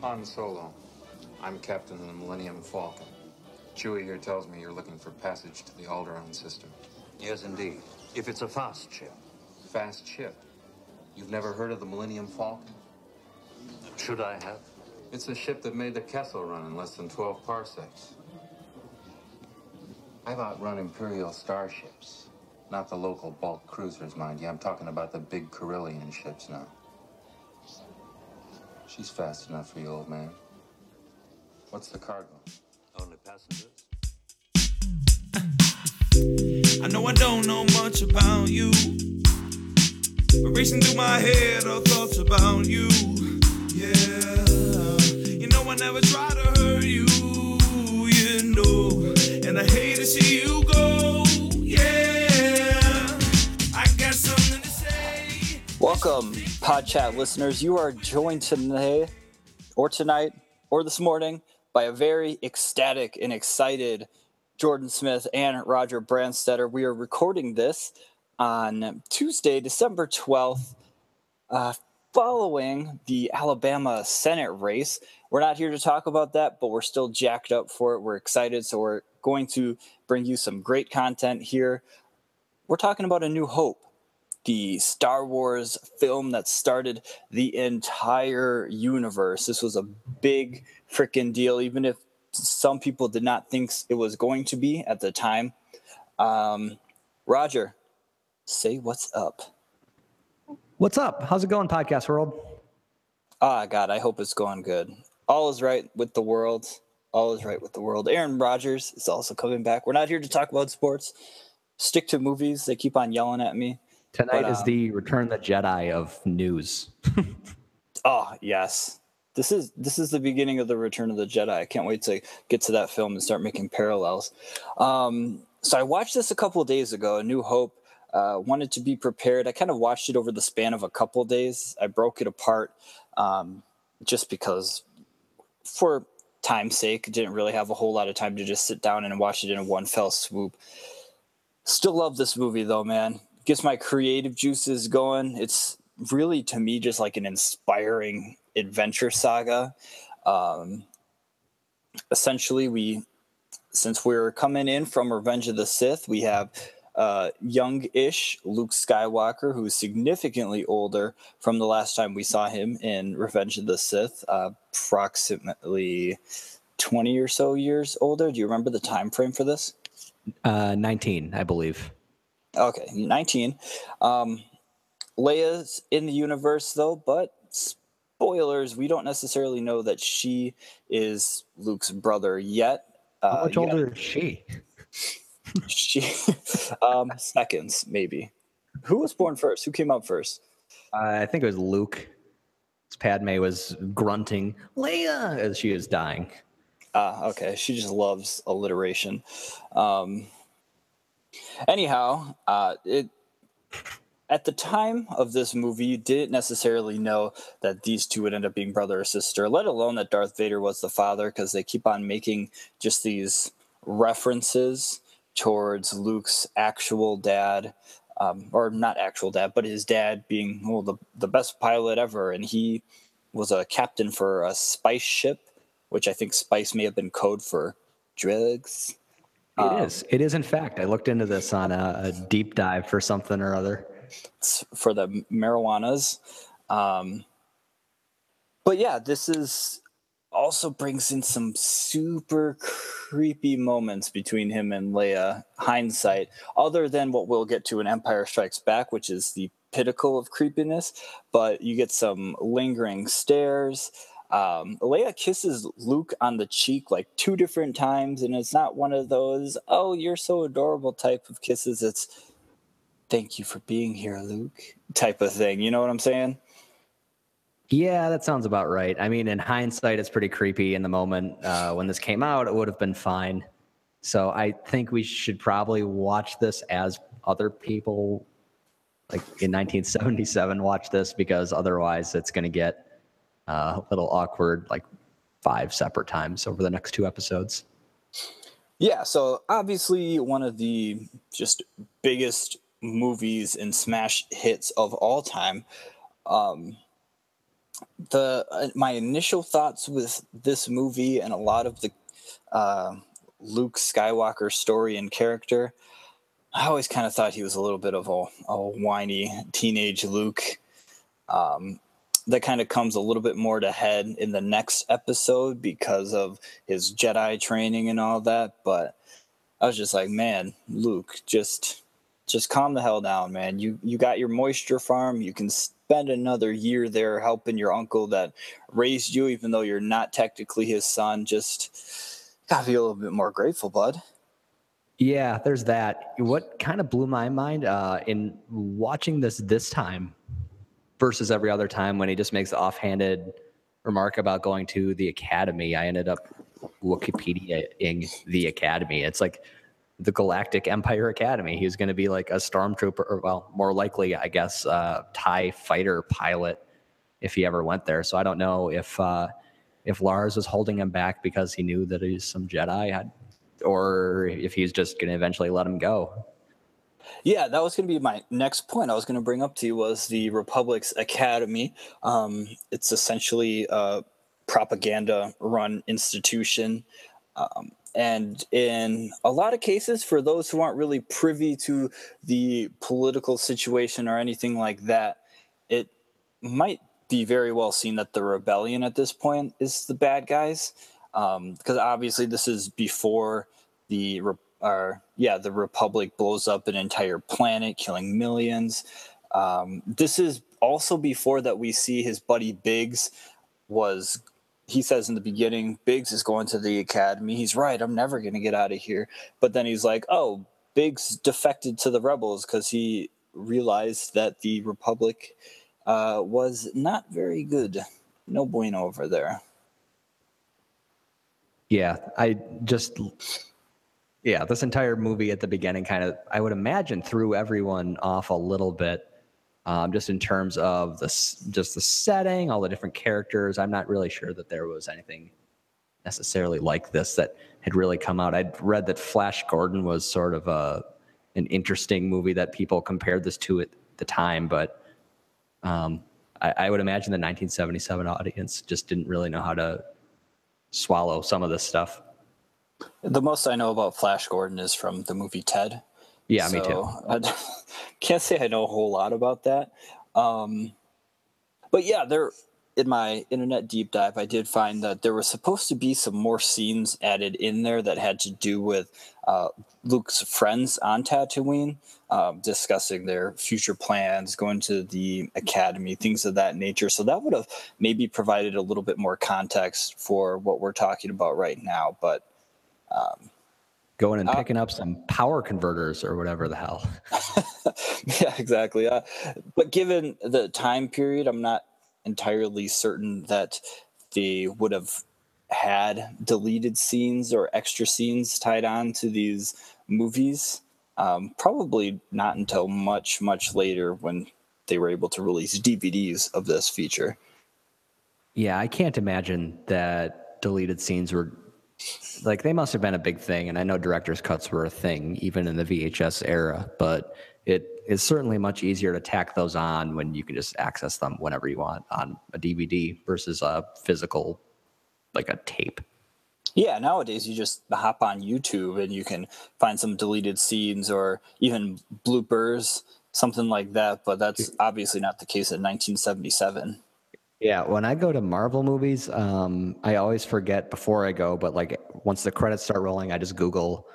Han Solo. I'm captain of the Millennium Falcon. Chewie here tells me you're looking for passage to the Alderaan system. Yes, indeed. If it's a fast ship. Fast ship. You've never heard of the Millennium Falcon? Should I have? It's a ship that made the Kessel run in less than 12 parsecs. I've outrun Imperial starships. Not the local bulk cruisers, mind you. I'm talking about the big Corellian ships now. She's fast enough for you, old man. What's the cargo? Only passengers? I know I don't know much about you. But racing through my head are thoughts about you. Yeah. You know I never try to hurt you, you know. And I hate to see you go. Yeah. I got something to say. Welcome, Pod Chat listeners. You are joined today, or tonight, or this morning by a very ecstatic and excited Jordan Smith and Roger Brandstetter. We are recording this on Tuesday, December 12th, uh, following the Alabama Senate race. We're not here to talk about that, but we're still jacked up for it. We're excited, so we're going to bring you some great content here. We're talking about A New Hope, the Star Wars film that started the entire universe. This was a big freaking deal, even if some people did not think it was going to be at the time. Um, Roger, say what's up. What's up? How's it going, podcast world? Ah, God, I hope it's going good. All is right with the world. All is right with the world. Aaron Rodgers is also coming back. We're not here to talk about sports. Stick to movies. They keep on yelling at me. Tonight But, is um, the Return of the Jedi of news. Oh yes, this is this is the beginning of the Return of the Jedi. I can't wait to get to that film and start making parallels. Um, so I watched this a couple of days ago. A New Hope. Uh, wanted to be prepared. I kind of watched it over the span of a couple of days. I broke it apart um, just because, for time's sake, didn't really have a whole lot of time to just sit down and watch it in one fell swoop. Still love this movie though, man. Gets my creative juices going. It's really to me just like an inspiring adventure saga. Um, essentially, we since we're coming in from Revenge of the Sith, we have uh, young-ish Luke Skywalker, who is significantly older from the last time we saw him in Revenge of the Sith, uh, approximately twenty or so years older. Do you remember the time frame for this? Uh, 19, I believe. Okay, 19. Um, Leia's in the universe, though, but spoilers, we don't necessarily know that she is Luke's brother yet. How Uh, much you got- older is she? She, um, seconds, maybe. Who was born first? Who came up first? Uh, I think it was Luke. Padme was grunting, Leia, as she is dying. Ah, okay. She just loves alliteration. Um, anyhow, uh, it at the time of this movie, you didn't necessarily know that these two would end up being brother or sister, let alone that Darth Vader was the father, because they keep on making just these references towards Luke's actual dad, um, or not actual dad, but his dad being well the the best pilot ever, and he was a captain for a spice ship, which I think spice may have been code for drugs. It is. It is, in fact. I looked into this on a, a deep dive for something or other. for the marijuanas. Um, but yeah, this is also brings in some super creepy moments between him and Leia. Hindsight, other than what we'll get to in Empire Strikes Back, which is the pinnacle of creepiness, but you get some lingering stares. Um, Leia kisses Luke on the cheek like two different times, and it's not one of those "oh, you're so adorable" type of kisses. It's thank you for being here, Luke, type of thing. You know what I'm saying? Yeah, that sounds about right. I mean, in hindsight, it's pretty creepy. In the moment uh, when this came out, it would have been fine. So I think we should probably watch this as other people, like in 1977, watch this because otherwise it's going to get a little awkward, like five separate times over the next two episodes. Yeah, so obviously one of the just biggest movies and smash hits of all time. Um, the uh, my initial thoughts with this movie and a lot of the uh, Luke Skywalker story and character, I always kind of thought he was a little bit of a, a whiny teenage Luke. Um, that kind of comes a little bit more to head in the next episode because of his Jedi training and all that. But I was just like, man, Luke, just just calm the hell down, man. You you got your moisture farm. You can spend another year there helping your uncle that raised you, even though you're not technically his son. Just gotta be a little bit more grateful, bud. Yeah, there's that. What kind of blew my mind uh, in watching this this time versus every other time when he just makes the offhanded remark about going to the academy. I ended up Wikipediaing the academy. It's like the Galactic Empire Academy. He's going to be like a stormtrooper, or well, more likely, I guess, uh, Tie fighter pilot if he ever went there. So I don't know if uh, if Lars was holding him back because he knew that he's some Jedi, or if he's just going to eventually let him go. Yeah, that was going to be my next point. I was going to bring up to you was the Republic's Academy. Um, it's essentially a propaganda-run institution, um, and in a lot of cases, for those who aren't really privy to the political situation or anything like that, it might be very well seen that the rebellion at this point is the bad guys, because um, obviously this is before the or yeah, the Republic blows up an entire planet, killing millions. Um, this is also before that we see his buddy Biggs was. He says in the beginning, Biggs is going to the academy. He's right. I'm never going to get out of here. But then he's like, oh, Biggs defected to the rebels because he realized that the Republic uh, was not very good. No bueno over there. Yeah, I just yeah, this entire movie at the beginning kind of, I would imagine, threw everyone off a little bit, um, just in terms of the just the setting, all the different characters. I'm not really sure that there was anything necessarily like this that had really come out. I'd read that Flash Gordon was sort of a an interesting movie that people compared this to at the time, but um, I, I would imagine the 1977 audience just didn't really know how to swallow some of this stuff. The most I know about Flash Gordon is from the movie Ted. Yeah, so me too. I can't say I know a whole lot about that. Um, but yeah, there in my internet deep dive, I did find that there was supposed to be some more scenes added in there that had to do with uh, Luke's friends on Tatooine, um, discussing their future plans, going to the academy, things of that nature. So that would have maybe provided a little bit more context for what we're talking about right now. But um, Going and uh, picking uh, up some power converters or whatever the hell. yeah, exactly. Uh, but given the time period, I'm not entirely certain that they would have had deleted scenes or extra scenes tied on to these movies. Um, probably not until much, much later when they were able to release DVDs of this feature. Yeah, I can't imagine that deleted scenes were like they must have been a big thing and i know director's cuts were a thing even in the vhs era but it is certainly much easier to tack those on when you can just access them whenever you want on a dvd versus a physical like a tape. Yeah nowadays you just hop on youtube and you can find some deleted scenes or even bloopers something like that but that's obviously not the case in 1977 yeah, when I go to Marvel movies, um, I always forget before I go, but like once the credits start rolling, I just Google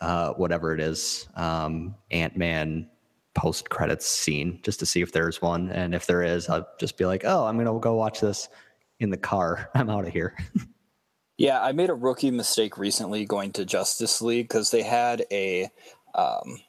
uh, whatever it is, um, Ant Man post credits scene, just to see if there's one. And if there is, I'll just be like, oh, I'm gonna go watch this in the car. I'm out of here. yeah, I made a rookie mistake recently going to Justice League because they had a, um,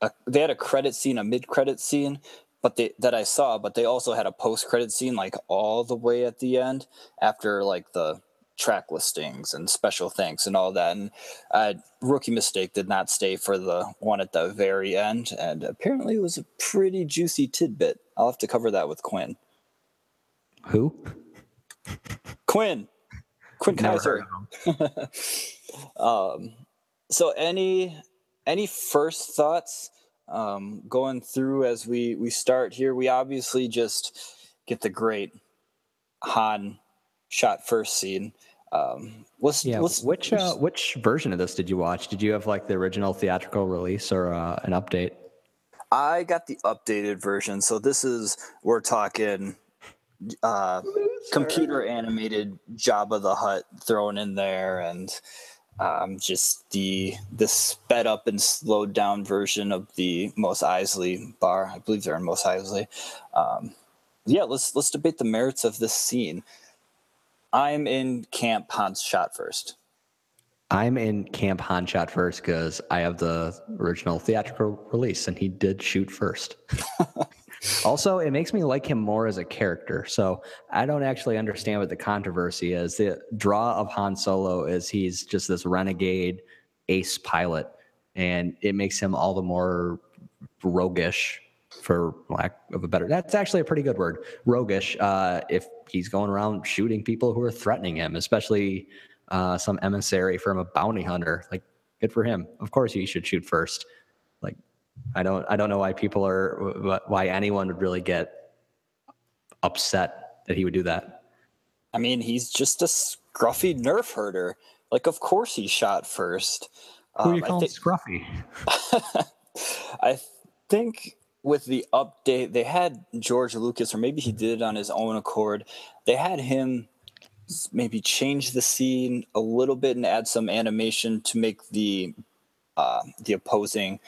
a they had a credit scene, a mid credit scene but they that I saw, but they also had a post credit scene like all the way at the end after like the track listings and special thanks and all that. And uh, rookie mistake did not stay for the one at the very end, and apparently it was a pretty juicy tidbit. I'll have to cover that with Quinn. Who? Quinn. Quinn Kaiser. um, so any any first thoughts um, going through as we we start here we obviously just get the great Han shot first scene. Um, let's Yeah. let's Which uh, which version of this did you watch? Did you have like the original theatrical release or uh, an update? I got the updated version. So this is we're talking uh, computer animated Jabba the Hutt thrown in there, and um, just the the sped up and slowed down version of the Mos Eisley bar. I believe they're in Mos Eisley. Um, yeah, let's let's debate the merits of this scene. I'm in camp Hans shot first. I'm in Camp Han shot first because I have the original theatrical release, and he did shoot first. also, it makes me like him more as a character. So I don't actually understand what the controversy is. The draw of Han Solo is he's just this renegade ace pilot, and it makes him all the more roguish, for lack of a better. That's actually a pretty good word, roguish. Uh, if he's going around shooting people who are threatening him, especially uh, some emissary from a bounty hunter. Like, good for him. Of course, he should shoot first. Like, I don't, I don't know why people are, why anyone would really get upset that he would do that. I mean, he's just a scruffy nerf herder. Like, of course he shot first. Who do you Um, I call Scruffy? I think with the update, they had George Lucas, or maybe he did it on his own accord. They had him maybe change the scene a little bit and add some animation to make the uh, the opposing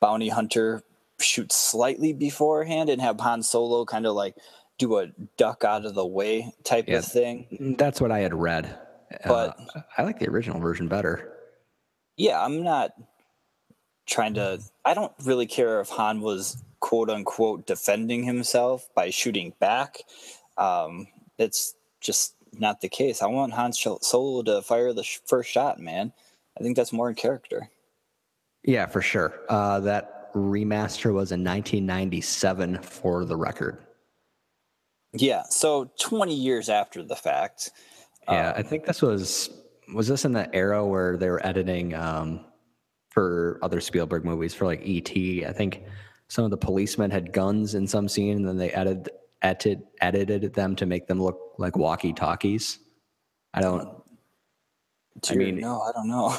bounty hunter shoot slightly beforehand and have Han Solo kind of like do a duck out of the way type Yeah. of thing. That's what I had read. But- uh, I like the original version better. yeah, I'm not trying to. I don't really care if Han was quote unquote defending himself by shooting back. Um, it's just not the case. I want Han Solo to fire the sh- first shot, man. I think that's more in character. Yeah, for sure. Uh, that remaster was in 1997 for the record. Yeah, so 20 years after the fact. Yeah, I think this was was this in the era where they were editing um, for other Spielberg movies for like E.T. I think some of the policemen had guns in some scene, and then they edited edited edited them to make them look like walkie talkies. I don't. I mean- no, I don't know.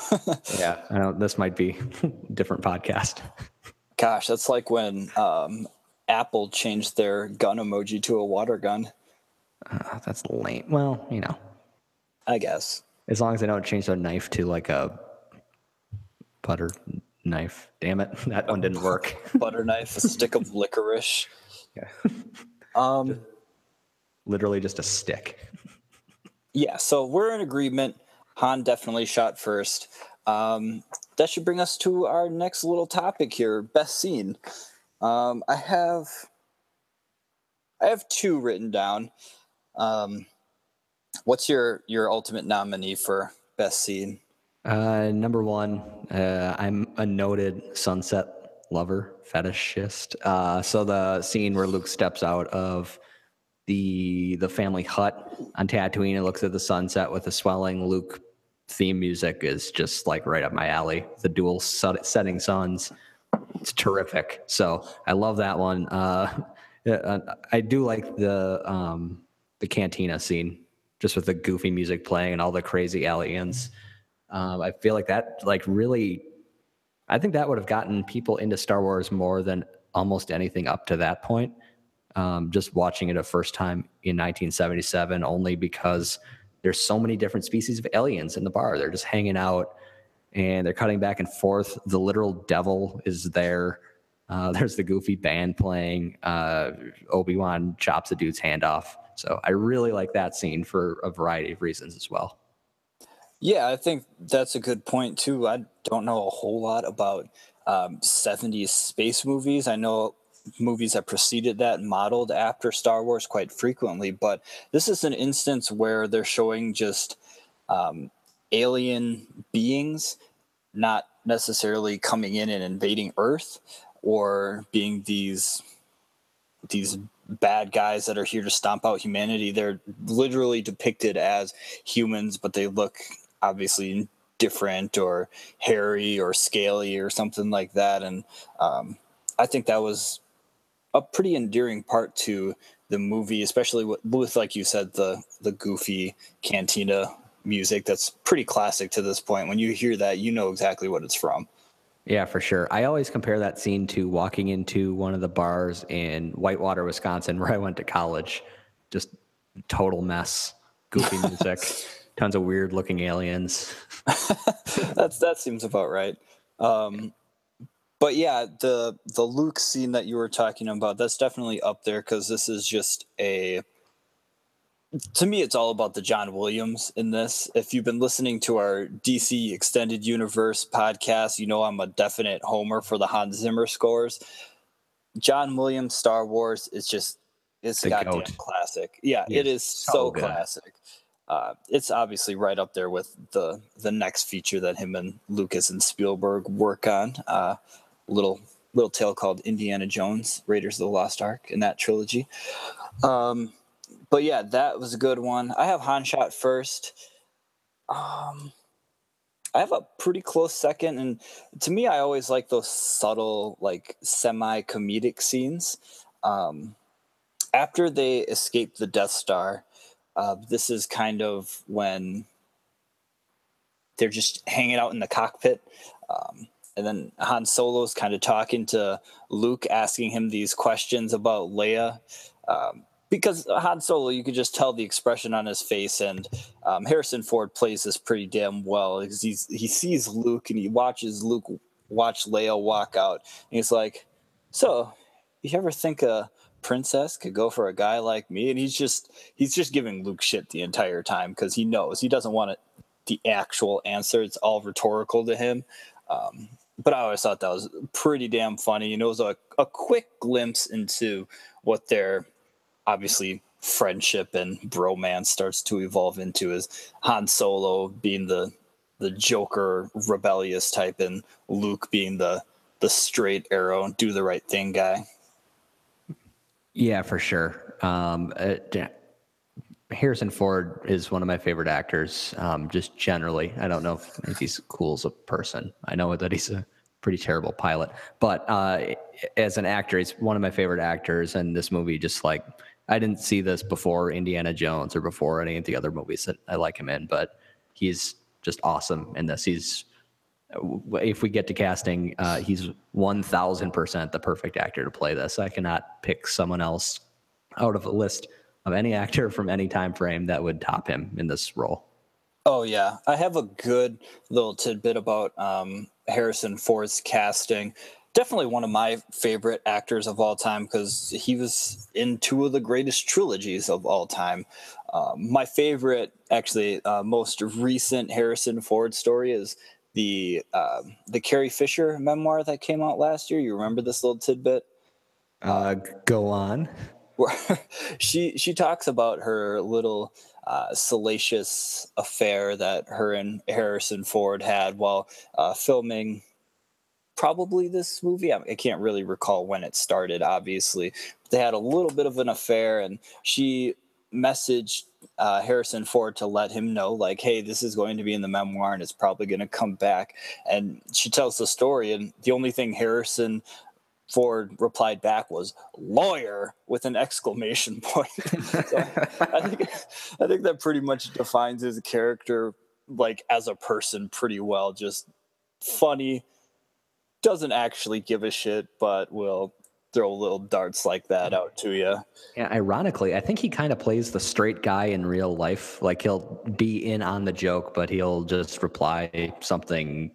Yeah, I don't. This might be different podcast. Gosh, that's like when um, Apple changed their gun emoji to a water gun. Uh, that's lame. Well, you know, I guess. as long as they don't change their knife to like a butter knife. Damn it, that one didn't work. Butter knife, a stick of licorice. Yeah. Um, Literally just a stick. yeah, so we're in agreement. Han definitely shot first. Um, that should bring us to our next little topic here: best scene. Um, I have, I have two written down. Um, what's your your ultimate nominee for best scene? Uh, number one, uh, I'm a noted sunset lover, fetishist. Uh, so the scene where Luke steps out of the the family hut on Tatooine and looks at the sunset with a swelling Luke theme music is just like right up my alley. The dual set- setting suns, it's terrific. So I love that one. Uh, I do like the um, the cantina scene, just with the goofy music playing and all the crazy aliens. Um, I feel like that, like, really, I think that would have gotten people into Star Wars more than almost anything up to that point. Um, just watching it a first time in 1977, only because there's so many different species of aliens in the bar. They're just hanging out and they're cutting back and forth. The literal devil is there. Uh, there's the goofy band playing. Uh, Obi Wan chops a dude's hand off. So I really like that scene for a variety of reasons as well. Yeah, I think that's a good point too. I don't know a whole lot about um, 70s space movies. I know movies that preceded that modeled after Star Wars quite frequently, but this is an instance where they're showing just um, alien beings, not necessarily coming in and invading Earth or being these these bad guys that are here to stomp out humanity. They're literally depicted as humans, but they look obviously different or hairy or scaly or something like that. And um, I think that was a pretty endearing part to the movie, especially with, with like you said the the goofy cantina music that's pretty classic to this point. When you hear that, you know exactly what it's from. Yeah, for sure. I always compare that scene to walking into one of the bars in Whitewater, Wisconsin, where I went to college. Just total mess, goofy music, tons of weird looking aliens. That's that seems about right. Um, but yeah, the the Luke scene that you were talking about, that's definitely up there because this is just a to me, it's all about the John Williams in this. If you've been listening to our DC Extended Universe podcast, you know I'm a definite homer for the Hans Zimmer scores. John Williams Star Wars is just it's a goddamn goat. classic. Yeah, he it is, so, so classic. Uh, it's obviously right up there with the the next feature that him and Lucas and Spielberg work on. Uh, little little tale called Indiana Jones, Raiders of the Lost Ark, in that trilogy. Um, but yeah, that was a good one. I have Han shot first. Um, I have a pretty close second, and to me, I always like those subtle, like semi-comedic scenes. Um, after they escape the Death Star, uh, this is kind of when they're just hanging out in the cockpit. Um, and then Han Solo's kind of talking to Luke, asking him these questions about Leia. Um, because Han Solo, you could just tell the expression on his face, and um, Harrison Ford plays this pretty damn well because he's he sees Luke and he watches Luke watch Leia walk out, and he's like, "So, you ever think a princess could go for a guy like me?" And he's just he's just giving Luke shit the entire time because he knows he doesn't want it, the actual answer. It's all rhetorical to him. Um, but I always thought that was pretty damn funny, and it was a, a quick glimpse into what their obviously friendship and bromance starts to evolve into is Han Solo being the the Joker rebellious type and Luke being the the straight arrow do the right thing guy. Yeah, for sure. Um, uh, Harrison Ford is one of my favorite actors. Um, just generally, I don't know if, if, he's cool as a person. I know that he's a pretty terrible pilot, but uh, as an actor, he's one of my favorite actors. And this movie just like I didn't see this before Indiana Jones or before any of the other movies that I like him in, but he's just awesome in this. He's if we get to casting, uh, he's one thousand percent the perfect actor to play this. I cannot pick someone else out of a list of any actor from any time frame that would top him in this role. Oh yeah, I have a good little tidbit about um, Harrison Ford's casting definitely one of my favorite actors of all time because he was in two of the greatest trilogies of all time. Uh, my favorite, actually, uh, most recent Harrison Ford story is the uh, the Carrie Fisher memoir that came out last year. You remember this little tidbit? Uh, go on. She she talks about her little uh, salacious affair that her and Harrison Ford had while uh, filming probably this movie. I, can't really recall when it started, obviously. They had a little bit of an affair, and she messaged uh, Harrison Ford to let him know, like, hey, this is going to be in the memoir and it's probably going to come back. And she tells the story, and the only thing Harrison Ford replied back was lawyer with an exclamation point. so I think I think that pretty much defines his character like as a person pretty well. Just funny, doesn't actually give a shit, but will throw little darts like that out to you. Yeah, ironically, I think he kind of plays the straight guy in real life. Like he'll be in on the joke, but he'll just reply something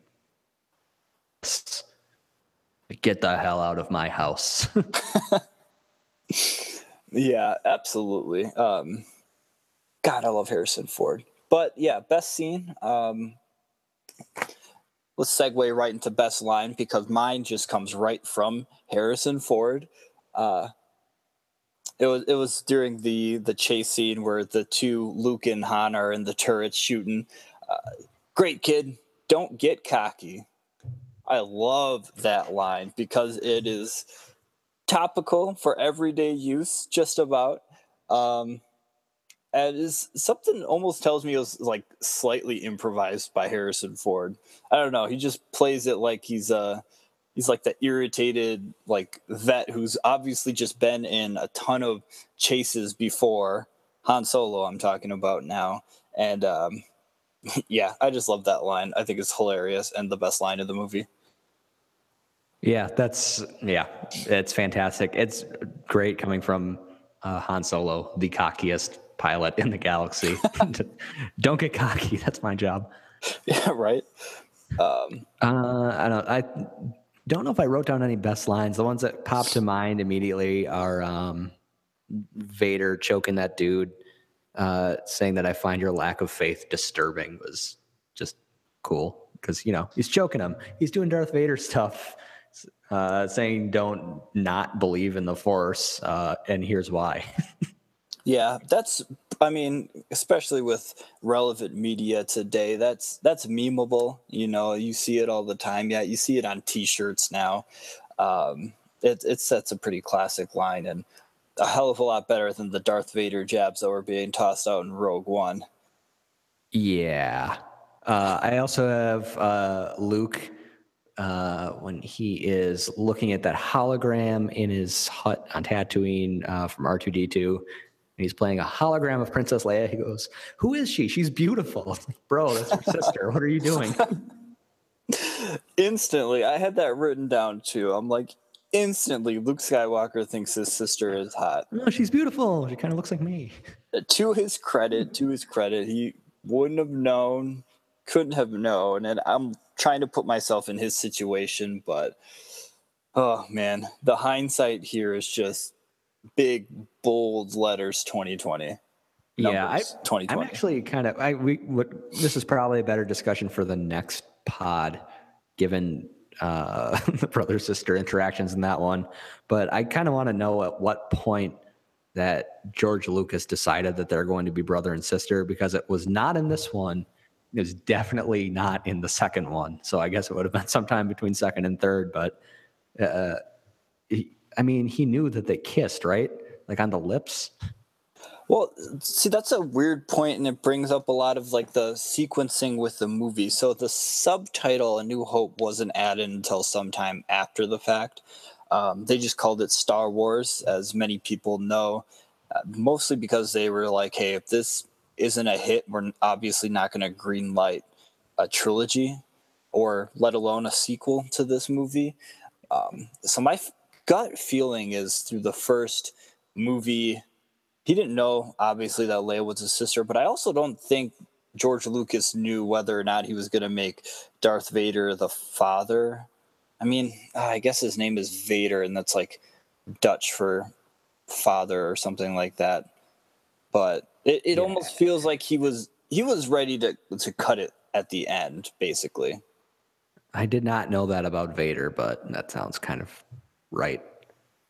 get the hell out of my house. yeah, absolutely. Um God, I love Harrison Ford. But yeah, best scene. Um let's segue right into best line because mine just comes right from Harrison Ford. Uh, it was it was during the the chase scene where the two Luke and Han are in the turret shooting. Uh, Great kid, don't get cocky. I love that line because it is topical for everyday use, just about. Um, and is something almost tells me it was like slightly improvised by Harrison Ford. I don't know. He just plays it like he's a he's like the irritated like vet who's obviously just been in a ton of chases before Han Solo. I'm talking about now, and um, yeah, I just love that line. I think it's hilarious and the best line of the movie. Yeah, that's yeah, it's fantastic. It's great coming from uh, Han Solo, the cockiest pilot in the galaxy. don't get cocky. That's my job. Yeah, right. Um, uh, I don't. I don't know if I wrote down any best lines. The ones that pop to mind immediately are um, Vader choking that dude, uh, saying that I find your lack of faith disturbing was just cool because you know he's choking him. He's doing Darth Vader stuff, uh, saying don't not believe in the Force, uh, and here's why. Yeah, that's I mean, especially with relevant media today, that's that's memeable. You know, you see it all the time. Yeah, you see it on T-shirts now. Um, it, it's that's a pretty classic line and a hell of a lot better than the Darth Vader jabs that were being tossed out in Rogue One. Yeah, uh, I also have uh, Luke uh, when he is looking at that hologram in his hut on Tatooine uh, from R two D two and he's playing a hologram of Princess Leia. He goes, "Who is she? She's beautiful, bro. That's your sister. What are you doing?" instantly, I had that written down too. I'm like, instantly, Luke Skywalker thinks his sister is hot. No, she's beautiful. She kind of looks like me. To his credit, to his credit, he wouldn't have known, couldn't have known, and I'm trying to put myself in his situation, but oh man, the hindsight here is just big bold letters 2020 yeah I, 2020 i'm actually kind of i we what this is probably a better discussion for the next pod given uh the brother sister interactions in that one but i kind of want to know at what point that george lucas decided that they're going to be brother and sister because it was not in this one it was definitely not in the second one so i guess it would have been sometime between second and third but uh he, I mean, he knew that they kissed, right? Like on the lips. Well, see, that's a weird point, and it brings up a lot of like the sequencing with the movie. So the subtitle "A New Hope" wasn't added until sometime after the fact. Um, they just called it Star Wars, as many people know, uh, mostly because they were like, "Hey, if this isn't a hit, we're obviously not going to green light a trilogy, or let alone a sequel to this movie." Um, so my gut feeling is through the first movie, he didn't know obviously that Leia was his sister, but I also don't think George Lucas knew whether or not he was going to make Darth Vader the father. I mean, I guess his name is Vader, and that's like Dutch for father or something like that. But it, it yeah. almost feels like he was he was ready to to cut it at the end, basically. I did not know that about Vader, but that sounds kind of right.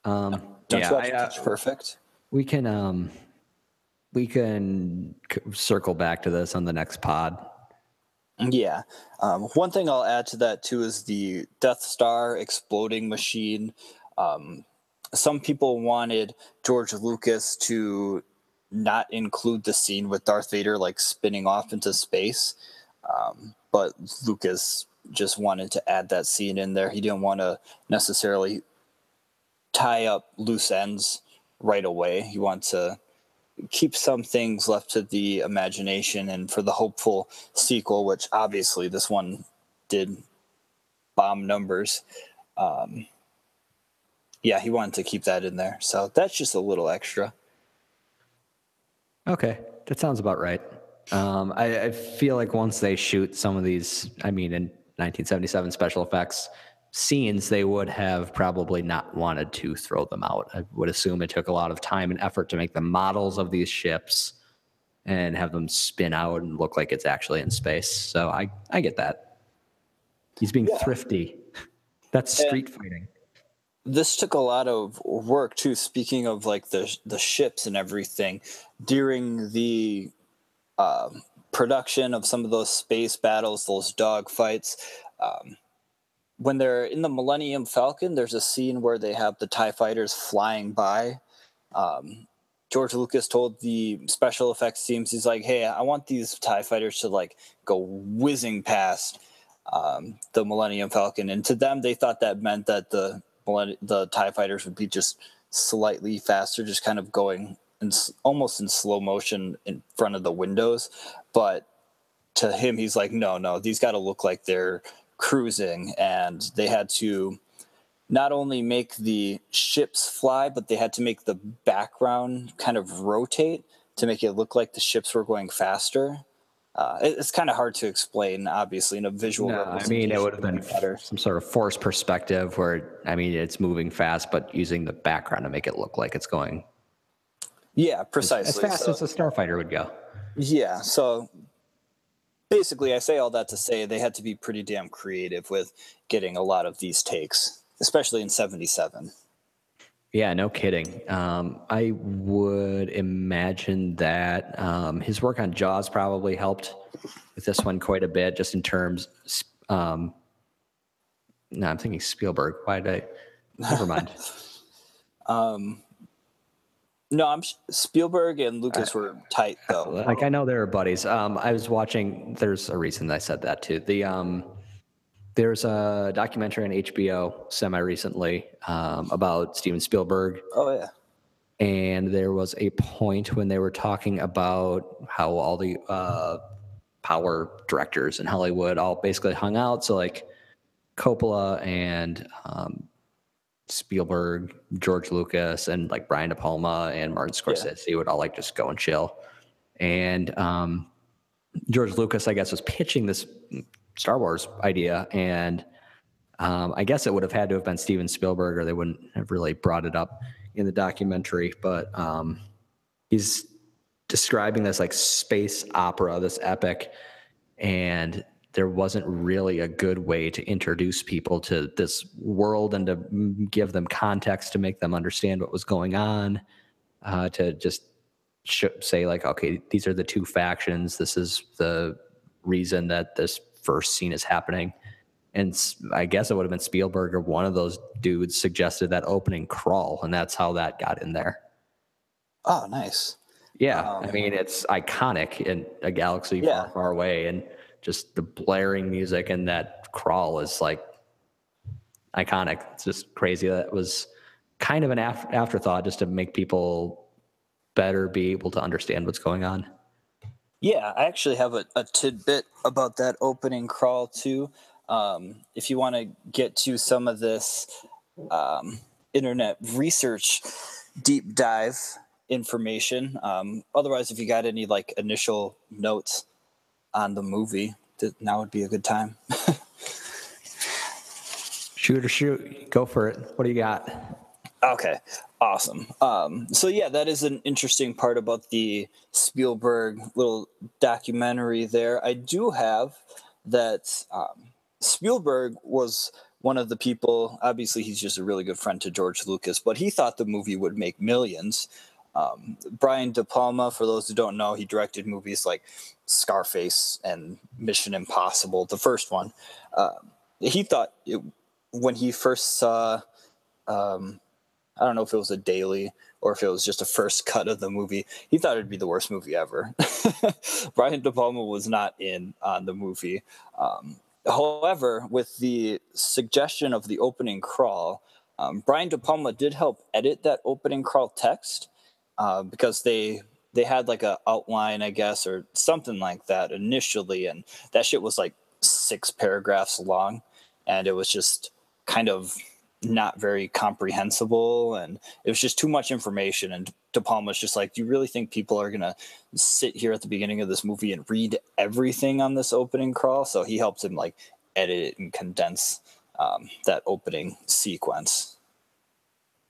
Um, Don't yeah, I, uh, perfect. We can um, we can circle back to this on the next pod. Yeah. Um, one thing I'll add to that too is the Death Star exploding machine. Um, some people wanted George Lucas to not include the scene with Darth Vader like spinning off into space, um, but Lucas just wanted to add that scene in there. He didn't want to necessarily tie up loose ends right away. You want to keep some things left to the imagination and for the hopeful sequel, which obviously this one did bomb numbers. Um, yeah, he wanted to keep that in there. So that's just a little extra. Okay, that sounds about right. Um, I, I, feel like once they shoot some of these, I mean, in 1977 special effects, scenes, they would have probably not wanted to throw them out. I would assume it took a lot of time and effort to make the models of these ships and have them spin out and look like it's actually in space. So I, I get that. He's being yeah. thrifty. That's street and fighting. This took a lot of work too. Speaking of like the the ships and everything, during the um, production of some of those space battles, those dog fights, um, when they're in the Millennium Falcon, there's a scene where they have the TIE fighters flying by. Um, George Lucas told the special effects teams, he's like, hey, I want these TIE fighters to like go whizzing past um, the Millennium Falcon, and to them, they thought that meant that the the Tie Fighters would be just slightly faster, just kind of going in, almost in slow motion in front of the windows. But to him, he's like, no, no, these got to look like they're cruising, and they had to not only make the ships fly, but they had to make the background kind of rotate to make it look like the ships were going faster. Uh, it, it's kind of hard to explain, obviously, in a visual. No, I mean, it would have been better. some sort of forced perspective where, I mean, it's moving fast, but using the background to make it look like it's going. Yeah, precisely. As fast so, as a starfighter would go. Yeah. So basically, I say all that to say they had to be pretty damn creative with getting a lot of these takes, especially in 77. Yeah, no kidding. Um, I would imagine that um, his work on Jaws probably helped with this one quite a bit, just in terms. Um, no, I'm thinking Spielberg. Why did I? Never mind. um, no, I'm Spielberg and Lucas were tight though. Like I know they were buddies. Um, I was watching. There's a reason I said that too. The um, there's a documentary on HBO semi recently um, about Steven Spielberg. Oh yeah. And there was a point when they were talking about how all the uh, power directors in Hollywood all basically hung out. So like Coppola and um, Spielberg, George Lucas, and like Brian De Palma and Martin Scorsese yeah. would all like just go and chill. And um, George Lucas, I guess, was pitching this Star Wars idea, and um, I guess it would have had to have been Steven Spielberg, or they wouldn't have really brought it up in the documentary. But um, he's describing this like space opera, this epic, and there wasn't really a good way to introduce people to this world and to give them context to make them understand what was going on. Uh, to just sh- say like, okay, these are the two factions. This is the reason that this first scene is happening. And I guess it would have been Spielberg or one of those dudes suggested that opening crawl, and that's how that got in there. Oh, nice. Yeah, um, I mean it's iconic in a galaxy yeah. far, far away, and just the blaring music and that crawl is like iconic. It's just crazy. That was kind of an af- afterthought just to make people better be able to understand what's going on. Yeah, I actually have a, a tidbit about that opening crawl too. Um, if you want to get to some of this um, internet research deep dive information, um, otherwise, if you got any like initial notes on the movie, that now would be a good time. shoot or shoot, go for it. What do you got? Okay, awesome. Um, so yeah, that is an interesting part about the Spielberg little documentary. There, I do have that um, Spielberg was one of the people. Obviously, he's just a really good friend to George Lucas, but he thought the movie would make millions. Um, Brian De Palma, for those who don't know, he directed movies like Scarface and Mission Impossible, the first one. Uh, he thought it, when he first saw um, I don't know if it was a daily or if it was just a first cut of the movie. He thought it'd be the worst movie ever. Brian De Palma was not in on the movie. Um, however, with the suggestion of the opening crawl, um, Brian De Palma did help edit that opening crawl text uh, because they they had like a outline, I guess, or something like that initially, and that shit was like six paragraphs long, and it was just kind of not very comprehensible and it was just too much information and De Palma's just like, do you really think people are gonna sit here at the beginning of this movie and read everything on this opening crawl? So he helped him like edit it and condense um, that opening sequence.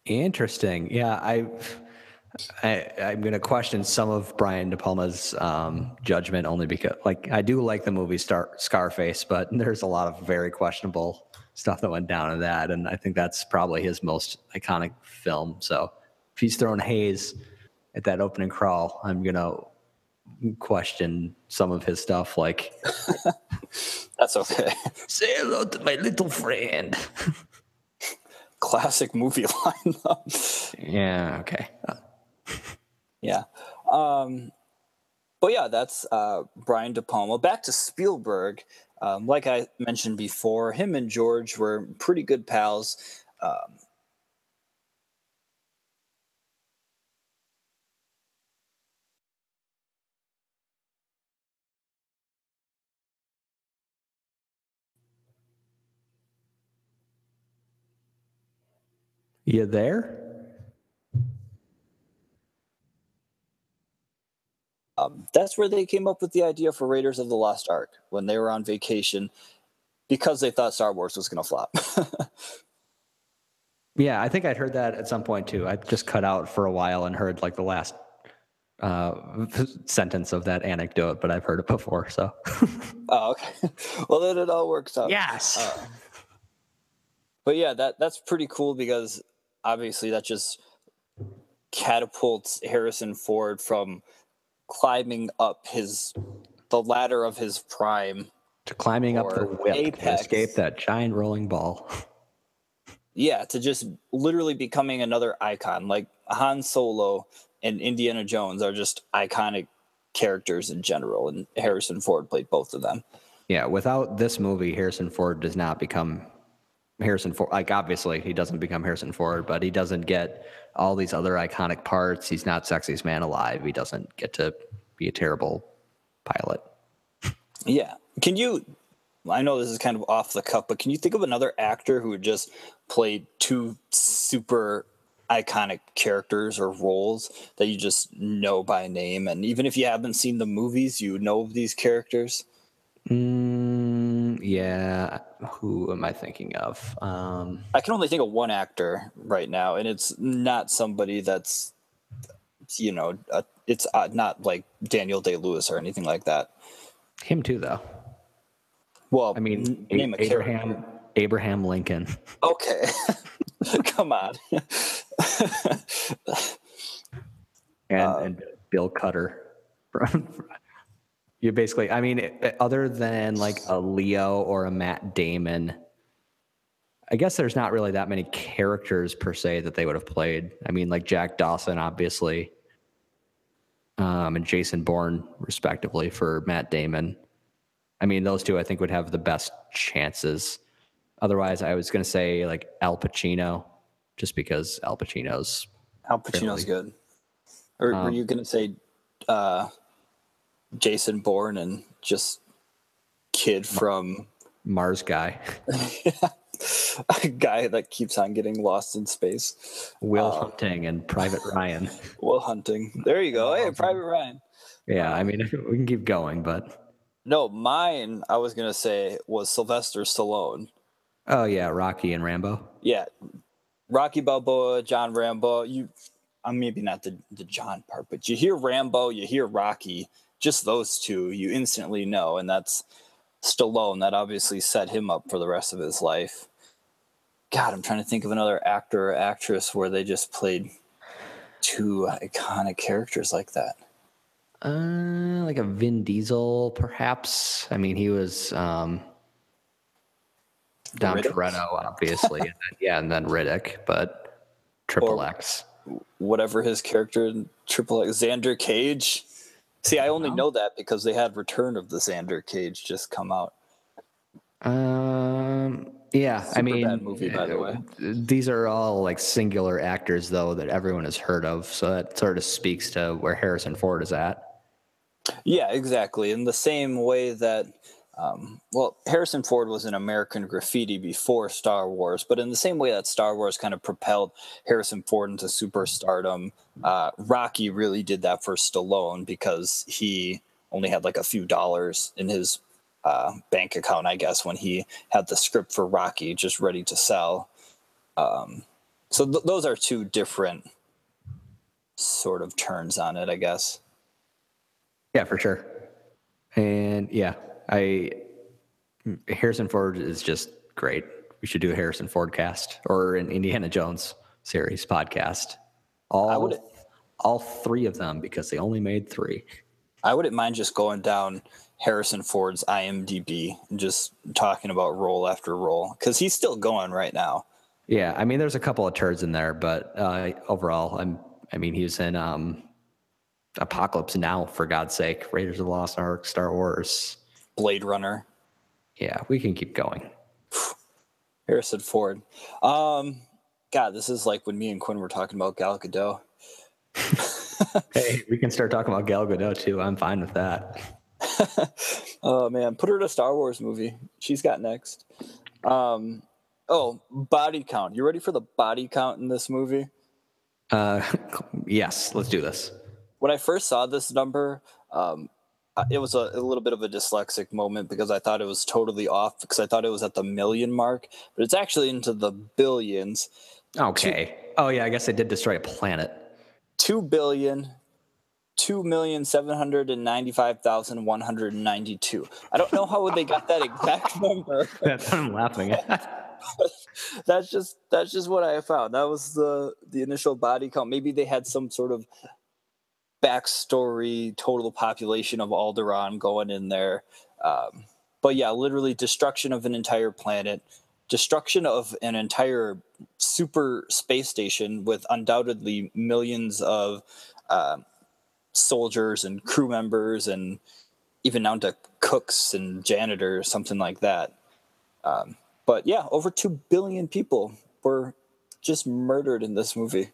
Interesting. Yeah, I, I I'm gonna question some of Brian De Palma's um, judgment only because, like, I do like the movie Star Scarface, but there's a lot of very questionable stuff that went down in that. And I think that's probably his most iconic film. So if he's throwing haze at that opening crawl, I'm going to question some of his stuff like that's okay say hello to my little friend classic movie line yeah okay yeah um but yeah, that's uh, Brian De Palma. Back to Spielberg. Um, like I mentioned before, him and George were pretty good pals. Um, You there? Um, that's where they came up with the idea for Raiders of the Lost Ark when they were on vacation because they thought Star Wars was going to flop. Yeah, I think I'd heard that at some point too. I just cut out for a while and heard like the last uh, sentence of that anecdote, but I've heard it before. So, oh, okay. Well, then it all works out. yes. Uh, but yeah, that that's pretty cool because obviously that just catapults Harrison Ford from climbing up his the ladder of his prime. to climbing up the whip to apex. escape that giant rolling ball. Yeah, to just literally becoming another icon. Like Han Solo and Indiana Jones are just iconic characters in general, and Harrison Ford played both of them. Yeah, without this movie, Harrison Ford does not become Harrison Ford. Like, obviously, he doesn't become Harrison Ford, but he doesn't get all these other iconic parts. He's not sexiest man alive. He doesn't get to be a terrible pilot. Yeah. Can you? I know this is kind of off the cuff, but can you think of another actor who just played two super iconic characters or roles that you just know by name? And even if you haven't seen the movies, you know these characters? Mm, yeah. Who am I thinking of? Um, I can only think of one actor right now, and it's not somebody that's, you know, uh, it's uh, not like Daniel Day Lewis or anything like that. him too, though. Well, I mean, name a Abraham character. Abraham Lincoln. Okay, come on. and, Uh, and Bill Cutter. you basically, I mean, other than like a Leo or a Matt Damon, I guess there's not really that many characters per se that they would have played. I mean, like Jack Dawson, obviously, um, and Jason Bourne, respectively, for Matt Damon. I mean, those two I think would have the best chances. Otherwise, I was going to say like Al Pacino, just because Al Pacino's Al Pacino's Fairly. good. Or were Um, you going to say uh, Jason Bourne and just kid from Mars guy. a guy that keeps on getting lost in space? Will Uh, Hunting and Private Ryan. Will Hunting. There you go. Hey, Private Ryan. Yeah, I mean, we can keep going, but No, mine, I was going to say, was Sylvester Stallone. oh yeah, Rocky and Rambo. Yeah. Rocky Balboa, John Rambo. You, I'm maybe not the, the John part, but you hear Rambo, you hear Rocky, just those two, you instantly know. And that's Stallone. That obviously set him up for the rest of his life. God, I'm trying to think of another actor or actress where they just played two iconic characters like that. Uh, like a Vin Diesel, perhaps. I mean, he was um, Dom Riddick? Toretto, obviously. and then, yeah, and then Riddick, but Triple X. whatever his character in Triple X, Xander Cage. See, I only know that because they had Return of the Xander Cage just come out. Um, yeah, I mean, movie, by the uh, way. These are all like singular actors, though, that everyone has heard of. So that sort of speaks to where Harrison Ford is at. Yeah, exactly. In the same way that, um, well, Harrison Ford was an American Graffiti before Star Wars, but in the same way that Star Wars kind of propelled Harrison Ford into superstardom, uh, Rocky really did that for Stallone because he only had like a few dollars in his uh, bank account, I guess, when he had the script for Rocky just ready to sell. Um, so th- those are two different sort of turns on it, I guess. Yeah, for sure. And yeah, I Harrison Ford is just great. We should do a Harrison Ford cast or an Indiana Jones series podcast. All would- all three of them because they only made three. I wouldn't mind just going down Harrison Ford's IMDb and just talking about role after role because he's still going right now. Yeah, I mean, there's a couple of turds in there, but uh, overall, I'm. I mean, he was in um, Apocalypse Now, for God's sake. Raiders of the Lost Ark, Star Wars. Blade Runner, Yeah, we can keep going. Harrison Ford. Um, God, this is like when me and Quinn were talking about Gal Gadot. Hey, we can start talking about Gal Gadot too. I'm fine with that. oh man, put her in a Star Wars movie. She's got next. Um, oh, body count. You ready for the body count in this movie? Uh, yes, let's do this. When I first saw this number, um, it was a, a little bit of a dyslexic moment because I thought it was totally off because I thought it was at the million mark, but it's actually into the billions. Okay. Oh yeah, I guess they did destroy a planet. Two billion, two million seven hundred and ninety-five thousand one hundred and ninety-two. I don't know how they got that exact number. That's what I'm laughing at. that's just that's just what I found. That was the the initial body count. Maybe they had some sort of backstory, total population of Alderaan going in there. Um, but yeah, literally destruction of an entire planet, destruction of an entire super space station with undoubtedly millions of uh, soldiers and crew members and even down to cooks and janitors, something like that. Um, but yeah, over 2 billion people were just murdered in this movie.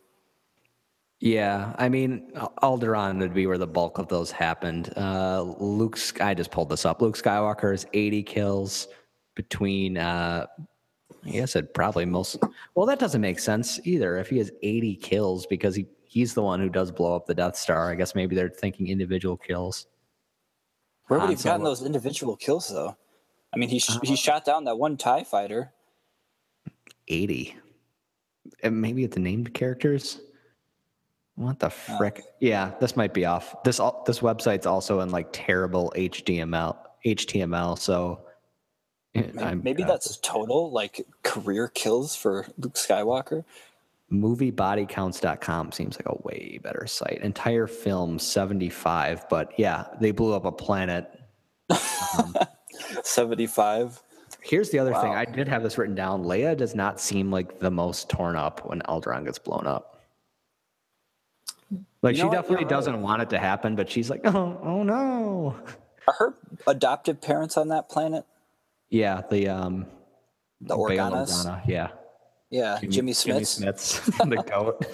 Yeah, I mean, Alderaan would be where the bulk of those happened. Uh, Luke, I just pulled this up. Luke Skywalker has 80 kills between. Uh, I guess it probably most. Well, that doesn't make sense either. If he has 80 kills because he he's the one who does blow up the Death Star. I guess maybe they're thinking individual kills. Where would Han he have gotten Solo. those individual kills though? I mean, he sh- he shot down that one Tie fighter. 80. And maybe it's the named characters. What the frick? Yeah, this might be off. This this website's also in like terrible HTML HTML. So eh, Maybe, I'm, maybe uh, that's total like career kills for Luke Skywalker. moviebodycounts.com seems like a way better site. Entire film 75, but yeah, they blew up a planet. Seventy-five. Here's the other thing. I did have this written down. Leia does not seem like the most torn up when Alderaan gets blown up. Like You she know what? definitely right. doesn't want it to happen, but she's like, oh, oh no. Are her adoptive parents on that planet? Yeah, the um, The Organas. Yeah, Yeah, Jimmy, Smith. Jimmy Smits. Smits, the goat.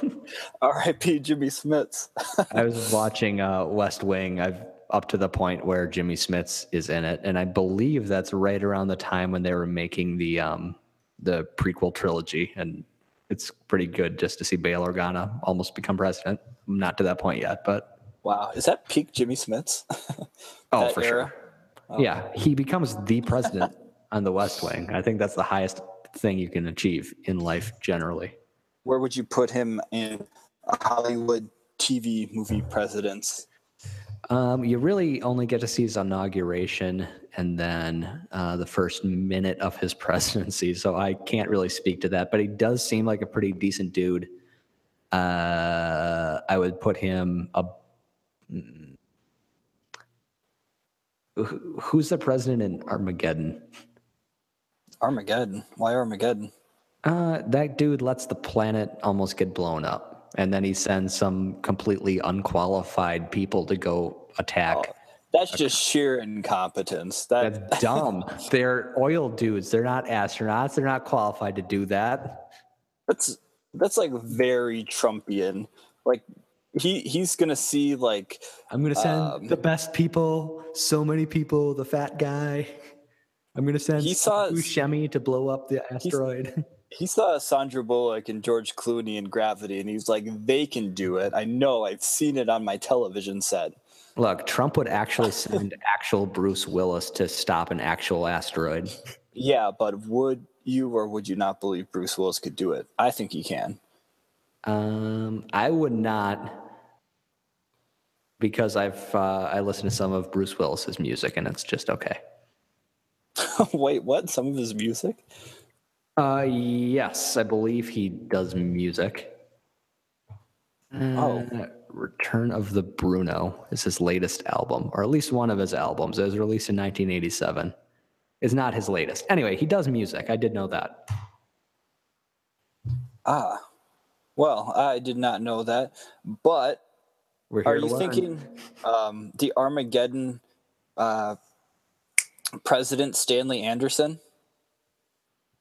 R.I.P. Jimmy Smits. I was watching uh, West Wing. I've up to the point where Jimmy Smits is in it, and I believe that's right around the time when they were making the um, the prequel trilogy, and it's pretty good just to see Bail Organa almost become president. I'm not to that point yet, but wow, is that peak Jimmy Smits? oh, for era? sure. Oh. Yeah, he becomes the president on the West Wing. I think that's the highest thing you can achieve in life generally. Where would you put him in a Hollywood TV movie presidents? Um, you really only get to see his inauguration and then uh, the first minute of his presidency. So I can't really speak to that, but he does seem like a pretty decent dude. Uh, I would put him a. Who's the president in Armageddon? Armageddon. Why Armageddon? Uh, that dude lets the planet almost get blown up, and then he sends some completely unqualified people to go attack. That's just sheer incompetence. That That's dumb. They're oil dudes. They're not astronauts. They're not qualified to do that. that's that's like very Trumpian. Like he he's gonna see like I'm gonna send Um, the best people. So many people. The fat guy. I'm gonna send He saw- Buscemi to blow up the asteroid. he saw Sandra Bullock and George Clooney in Gravity, and he's like, they can do it. I know. I've seen it on my television set. Look, Trump would actually send actual Bruce Willis to stop an actual asteroid. Yeah, but would you or would you not believe Bruce Willis could do it? I think he can. Um, I would not, because I've uh, I listened to some of Bruce Willis's music, and it's just okay. Wait, what? Some of his music? Uh, yes, I believe he does music. Oh. Uh, Return of the Bruno is his latest album, or at least one of his albums. It was released in 1987. It's not his latest. Anyway, he does music. I did know that. Ah, well, I did not know that, but Are you learn. thinking um, the Armageddon uh, president Stanley Anderson?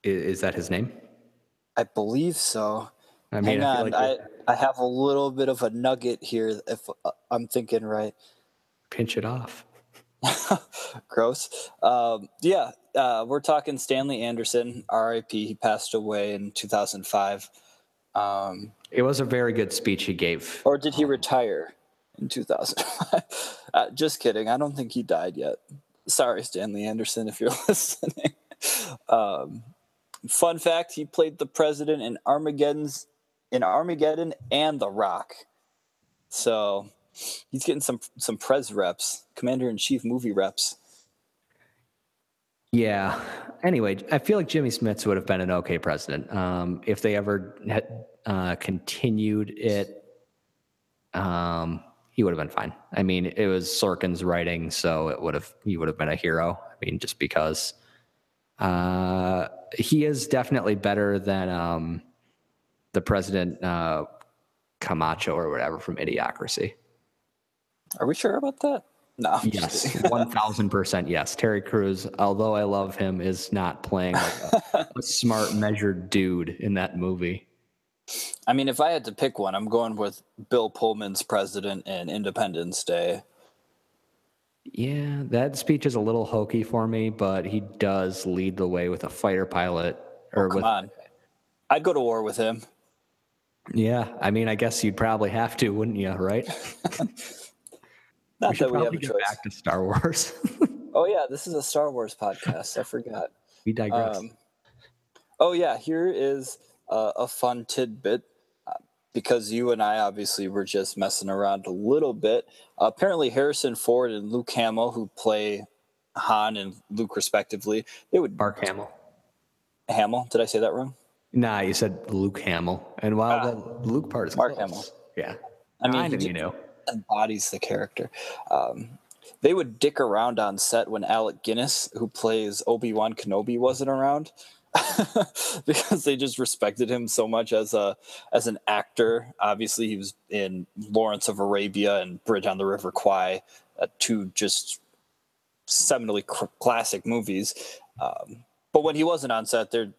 Is, that his name? I believe so. I mean, Hang I on, like I, I have a little bit of a nugget here. If uh, I'm thinking right, pinch it off. gross. Um, yeah, uh, we're talking Stanley Anderson, R.I.P. He passed away in 2005. Um, It was a very good speech he gave. or did he retire in 2005? uh, just kidding. I don't think he died yet. Sorry, Stanley Anderson, if you're listening. um, fun fact: He played the president in Armageddon's in Armageddon and The Rock. So he's getting some some pres reps, commander in chief movie reps. Yeah. Anyway, I feel like Jimmy Smits would have been an okay president um, if they ever had uh, continued it. Um, he would have been fine. I mean, it was Sorkin's writing, so it would have he would have been a hero. I mean, just because uh, he is definitely better than um, the president uh, Camacho or whatever from Idiocracy. Are we sure about that? No. I'm Yes, one thousand percent. Yes, Terry Crews. Although I love him, is not playing like a, a smart, measured dude in that movie. I mean, if I had to pick one, I'm going with Bill Pullman's president in Independence Day. Yeah, that speech is a little hokey for me, but he does lead the way with a fighter pilot. Or Oh, Come with, on. I'd go to war with him. yeah, I mean, I guess you'd probably have to, wouldn't you? Right? Not we that we have a choice. back to Star Wars. Oh yeah, this is a Star Wars podcast. I forgot. we digress. Um, oh yeah, here is uh, a fun tidbit because you and I obviously were just messing around a little bit. apparently, Harrison Ford and Luke Hamill, who play Han and Luke respectively, they would Mark Hamill. Hamill. Did I say that wrong? Nah, you said Luke Hamill, and while Ah. the Luke part is Mark close. Hamill. Yeah, I mean, you know, embodies the character. Um, they would dick around on set when Alec Guinness, who plays Obi Wan Kenobi, wasn't around, because they just respected him so much as a as an actor. Obviously, he was in Lawrence of Arabia and Bridge on the River Kwai, uh, two just seminally cr- classic movies. Um, but when he wasn't on set, they're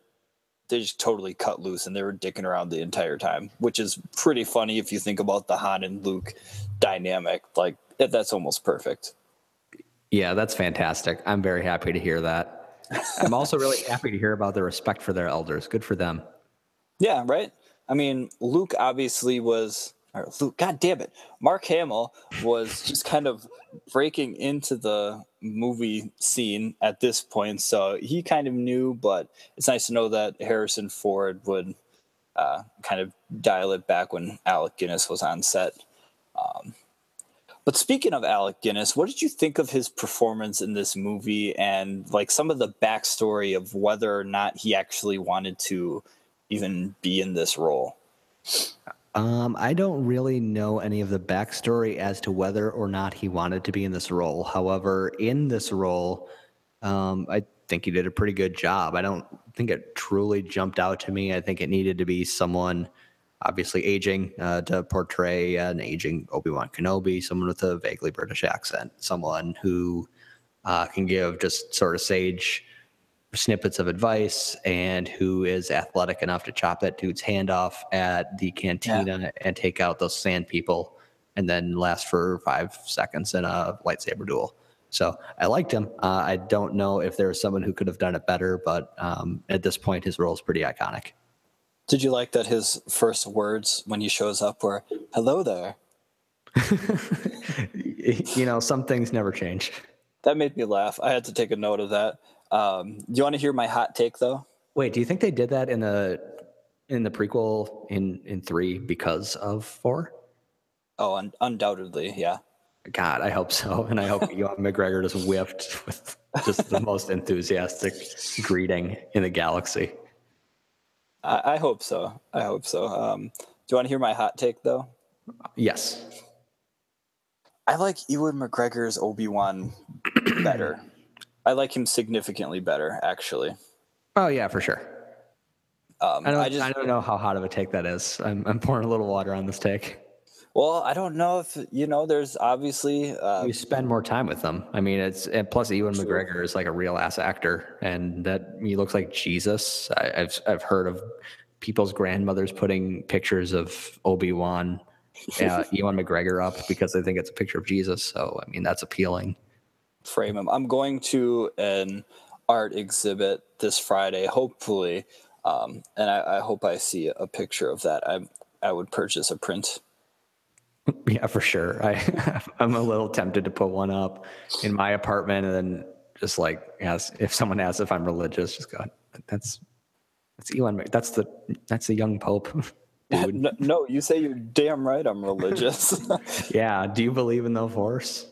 they just totally cut loose and they were dicking around the entire time, which is pretty funny if you think about the Han and Luke dynamic. Like that's almost perfect. Yeah, that's fantastic. I'm very happy to hear that. I'm also really happy to hear about the respect for their elders. Good for them. Yeah, right. I mean, Luke obviously was. Or Luke, God damn it, Mark Hamill was just kind of breaking into the movie scene at this point, so he kind of knew. But it's nice to know that Harrison Ford would uh, kind of dial it back when Alec Guinness was on set. Um, but speaking of Alec Guinness, what did you think of his performance in this movie and like some of the backstory of whether or not he actually wanted to even be in this role? Um, I don't really know any of the backstory as to whether or not he wanted to be in this role. However, in this role, um, I think he did a pretty good job. I don't think it truly jumped out to me. I think it needed to be someone obviously aging uh, to portray an aging Obi Wan Kenobi, someone with a vaguely British accent, someone who uh, can give just sort of sage snippets of advice and who is athletic enough to chop that dude's hand off at the cantina and take out those sand people and then last for five seconds in a lightsaber duel. So I liked him. Uh, I don't know if there was someone who could have done it better, but um, at this point, his role is pretty iconic. Did you like that his first words when he shows up were "Hello there"? you know, some things never change. That made me laugh. I had to take a note of that. Um, do you want to hear my hot take though? Wait, do you think they did that in the in the prequel in in three because of four? Oh, un- undoubtedly, yeah. God, I hope so, and I hope Ewan McGregor just whipped with just the most enthusiastic greeting in the galaxy. I, I hope so. I hope so. Um, do you want to hear my hot take though? Yes. I like Ewan McGregor's Obi Wan better. I like him significantly better, actually. Oh yeah, for sure. Um, I don't. I I, don't know how hot of a take that is. I'm, I'm pouring a little water on this take. Well, I don't know if you know. There's obviously uh, you spend more time with them. I mean, it's and plus Ewan True. McGregor is like a real ass actor, and that he looks like Jesus. I, I've I've heard of people's grandmothers putting pictures of Obi Wan, uh, Ewan McGregor up because they think it's a picture of Jesus. So I mean, that's appealing. frame him. I'm going to an art exhibit this Friday, hopefully, um, and I, I hope I see a picture of that. I I would purchase a print. Yeah, for sure. I I'm a little tempted to put one up in my apartment and then just like ask if someone asks if I'm religious, just go. That's that's Elon. That's the that's the young pope. No, no, you say you're damn right. I'm religious. yeah. Do you believe in the force?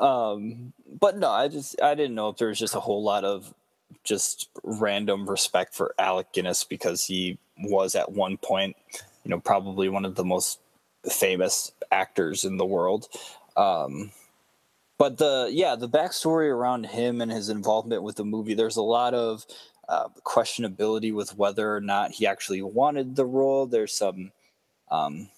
um, but no, I just I didn't know if there was just a whole lot of just random respect for Alec Guinness because he was at one point, you know, probably one of the most famous actors in the world. Um, but the yeah, the backstory around him and his involvement with the movie, there's a lot of uh, questionability with whether or not he actually wanted the role. There's some um,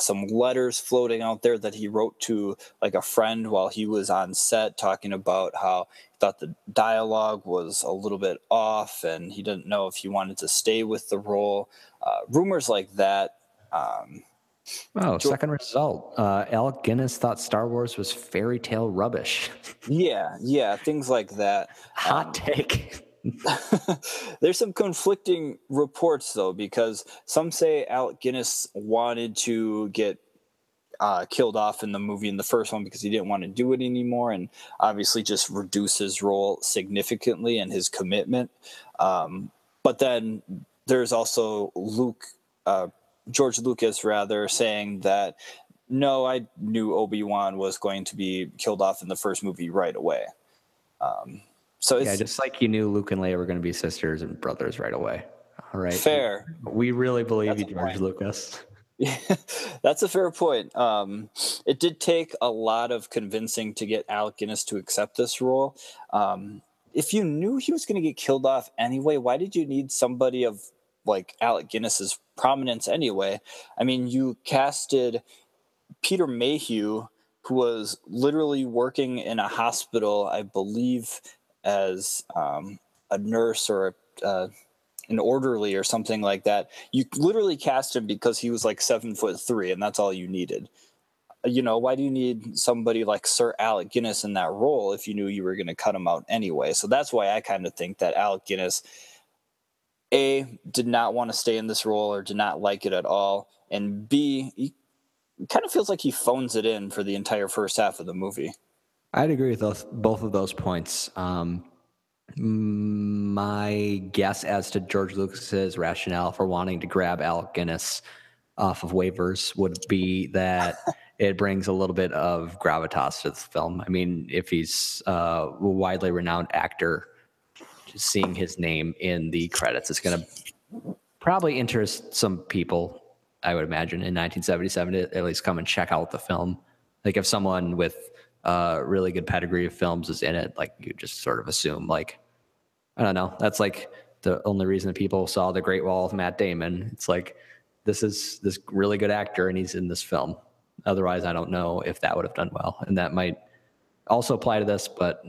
some letters floating out there that he wrote to like a friend while he was on set, talking about how he thought the dialogue was a little bit off and he didn't know if he wanted to stay with the role. Uh, rumors like that. Um, Oh, second result. Uh, Alec Guinness thought Star Wars was fairy tale rubbish. yeah, yeah, things like that. Hot take. There's some conflicting reports though, because some say Alec Guinness wanted to get uh, killed off in the movie in the first one because he didn't want to do it anymore, and obviously just reduce his role significantly and his commitment. Um, but then there's also Luke, uh, George Lucas, rather, saying that no, I knew Obi Wan was going to be killed off in the first movie right away. Um, so it's yeah, just like you knew Luke and Leia were going to be sisters and brothers right away. All right. fair. We really believe That's you, George point. Lucas. That's a fair point. Um, it did take a lot of convincing to get Alec Guinness to accept this role. Um, if you knew he was going to get killed off anyway, why did you need somebody of like Alec Guinness's prominence anyway? I mean, you casted Peter Mayhew, who was literally working in a hospital, I believe, as um, a nurse or a, uh, an orderly or something like that. You literally cast him because he was like seven foot three, and that's all you needed. You know, why do you need somebody like Sir Alec Guinness in that role if you knew you were going to cut him out anyway? So that's why I kind of think that Alec Guinness, A, did not want to stay in this role or did not like it at all. And B, he kind of feels like he phones it in for the entire first half of the movie. I'd agree with those, both of those points. Um, my guess as to George Lucas's rationale for wanting to grab Alec Guinness off of waivers would be that it brings a little bit of gravitas to the film. I mean, if he's uh, a widely renowned actor, seeing his name in the credits is going to probably interest some people. I would imagine in 1977 to at least come and check out the film. Like if someone with uh, really good pedigree of films is in it, like you just sort of assume like I don't know. That's like the only reason people saw The Great Wall of Matt Damon. It's like this is this really good actor and he's in this film. Otherwise, I don't know if that would have done well, and that might also apply to this, but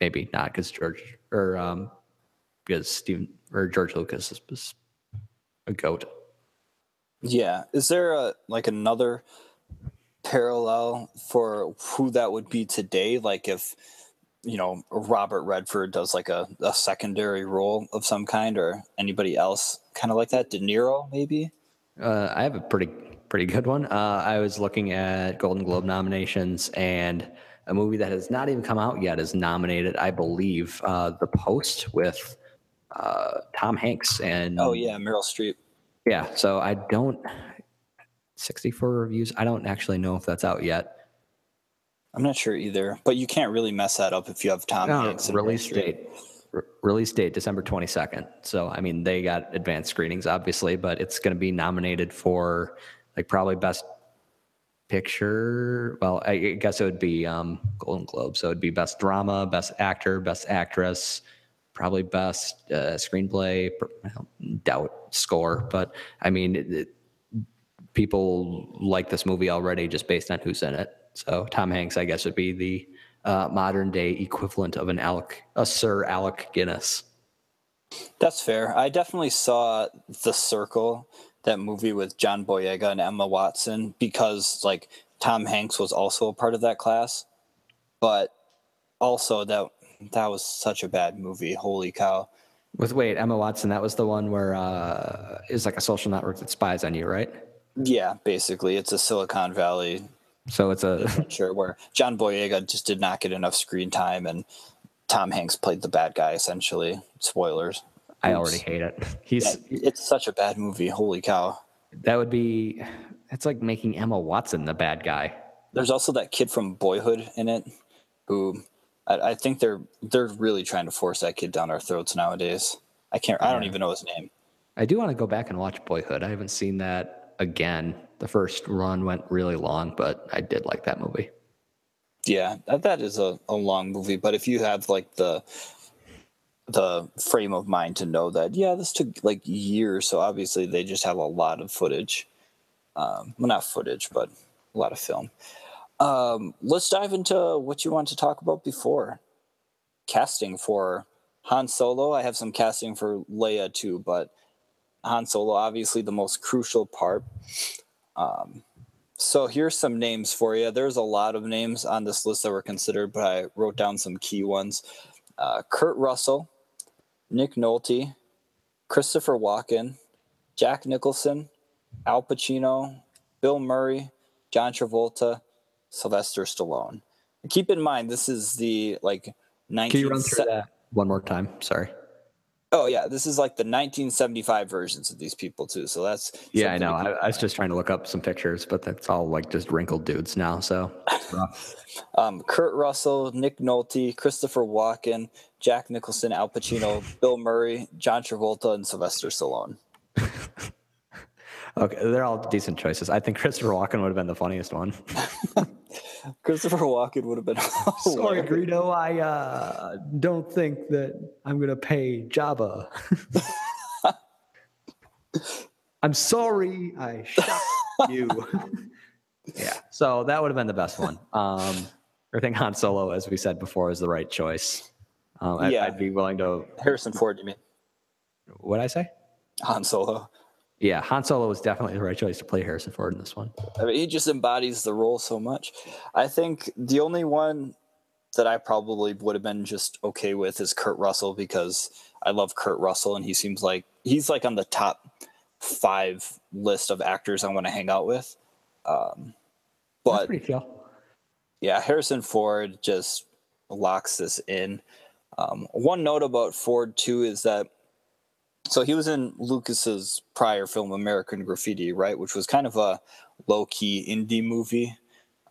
maybe not because George or um, because Steven or George Lucas is, a goat. Yeah. Is there a like another parallel for who that would be today? Like if you know Robert Redford does like a, a secondary role of some kind, or anybody else kind of like that? De Niro, maybe. Uh, I have a pretty pretty good one. Uh, I was looking at Golden Globe nominations, and a movie that has not even come out yet is nominated, I believe, uh, The Post with uh, Tom Hanks and Oh yeah, Meryl Streep. yeah. So I don't sixty four reviews. I don't actually know if that's out yet. I'm not sure either, but you can't really mess that up if you have Tom No, Hanks. release date. re- Release date December 22nd. So, I mean, they got advanced screenings, obviously, but it's going to be nominated for like probably best picture. Well, I I guess it would be um, Golden Globe. So it'd be best drama, best actor, best actress, probably best uh, screenplay. doubt score, but I mean, it, it- people like this movie already just based on who's in it. So Tom Hanks, I guess, would be the uh, modern day equivalent of an Alec, a Sir Alec Guinness. That's fair. I definitely saw The Circle, that movie with John Boyega and Emma Watson, because like Tom Hanks was also a part of that class. But also that that was such a bad movie. Holy cow. With wait, Emma Watson, that was the one where uh is like a social network that spies on you, right? Yeah, basically. It's a Silicon Valley So it's a adventure where John Boyega just did not get enough screen time and Tom Hanks played the bad guy essentially. Spoilers. I already hate it. He's Yeah, it's such a bad movie. Holy cow. that would be it's like making Emma Watson the bad guy. There's also that kid from Boyhood in it, who I, I think they're they're really trying to force that kid down our throats nowadays. I can't. I don't even know his name. I do want to go back and watch Boyhood. I haven't seen that again. The first run went really long, but I did like that movie. Yeah, that, that is a, a long movie. But if you have like the the frame of mind to know that, yeah, this took like years. So obviously they just have a lot of footage. Um, well, not footage, but a lot of film. Um, let's dive into what you want to talk about before casting for Han Solo. I have some casting for Leia too, but Han Solo obviously the most crucial part. Um, so here's some names for you. There's a lot of names on this list that were considered, but I wrote down some key ones. Uh, Kurt Russell, Nick Nolte, Christopher Walken, Jack Nicholson, Al Pacino, Bill Murray, John Travolta, Sylvester Stallone. And keep in mind, this is the like 19. Can you run through that one more time? Sorry. Oh yeah, this is like the 1975 versions of these people too. So that's Yeah, I know. I, I was just trying to look up some pictures, but that's all like just wrinkled dudes now. So um, Kurt Russell, Nick Nolte, Christopher Walken, Jack Nicholson, Al Pacino, Bill Murray, John Travolta, and Sylvester Stallone. okay, they're all decent choices. I think Christopher Walken would have been the funniest one. Christopher Walken would have been. Sorry, hilarious. Greedo. I uh, don't think that I'm gonna pay Jabba. I'm sorry. I shot you. yeah. So that would have been the best one. Um, I think Han Solo, as we said before, is the right choice. Um, I, Yeah. I'd be willing to. Harrison Ford, you mean? What I say? Han Solo. Yeah, Han Solo was definitely the right choice to play Harrison Ford in this one. I mean, he just embodies the role so much. I think the only one that I probably would have been just okay with is Kurt Russell because I love Kurt Russell and he seems like he's like on the top five list of actors I want to hang out with. Um, but yeah, Harrison Ford just locks this in. Um, one note about Ford too is that so he was in Lucas's prior film American Graffiti, right, which was kind of a low key indie movie,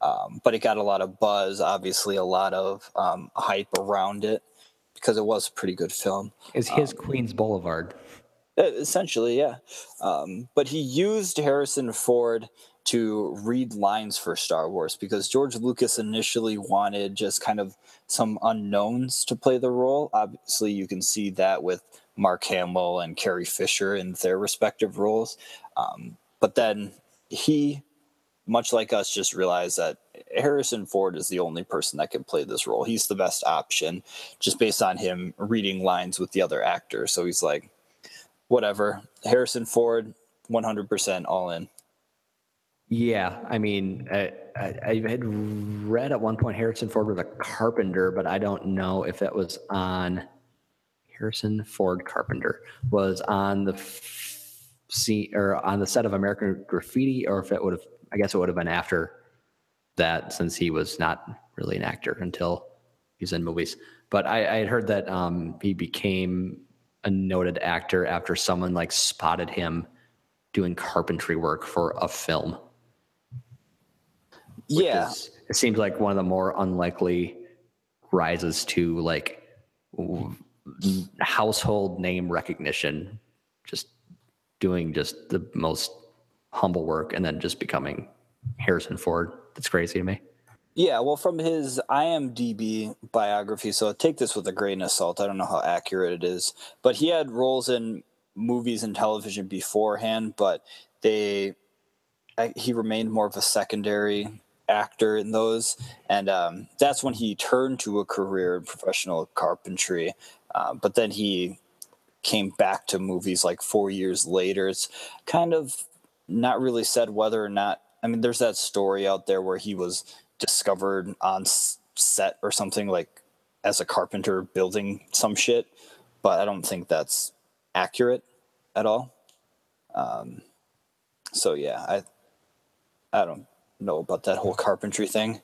um, but it got a lot of buzz. Obviously, a lot of um, hype around it because it was a pretty good film. Is his Queens Boulevard? Essentially, yeah. Um, but he used Harrison Ford to read lines for Star Wars because George Lucas initially wanted just kind of some unknowns to play the role. Obviously, you can see that with Mark Hamill and Carrie Fisher in their respective roles. Um, but then he, much like us, just realized that Harrison Ford is the only person that can play this role. He's the best option just based on him reading lines with the other actors. So he's like, whatever. Harrison Ford, 100% all in. Yeah, I mean, I, I, I had read at one point Harrison Ford was a carpenter, but I don't know if that was on Harrison Ford Carpenter was on the f- scene or on the set of American Graffiti, or if it would have, I guess it would have been after that, since he was not really an actor until he's in movies. But I, I had heard that um, he became a noted actor after someone like spotted him doing carpentry work for a film. Yeah. is- it seems like one of the more unlikely rises to like household name recognition, just doing just the most humble work and then just becoming Harrison Ford. That's crazy to me. Yeah, well, from his IMDb biography, so take this with a grain of salt. I don't know how accurate it is, but he had roles in movies and television beforehand, but they he remained more of a secondary actor in those, and um, that's when he turned to a career in professional carpentry. Uh, but then he came back to movies like four years later. It's kind of not really said whether or not. I mean, there's that story out there where he was discovered on set or something like as a carpenter building some shit, but I don't think that's accurate at all. Um, so yeah, I I don't know about that whole carpentry thing.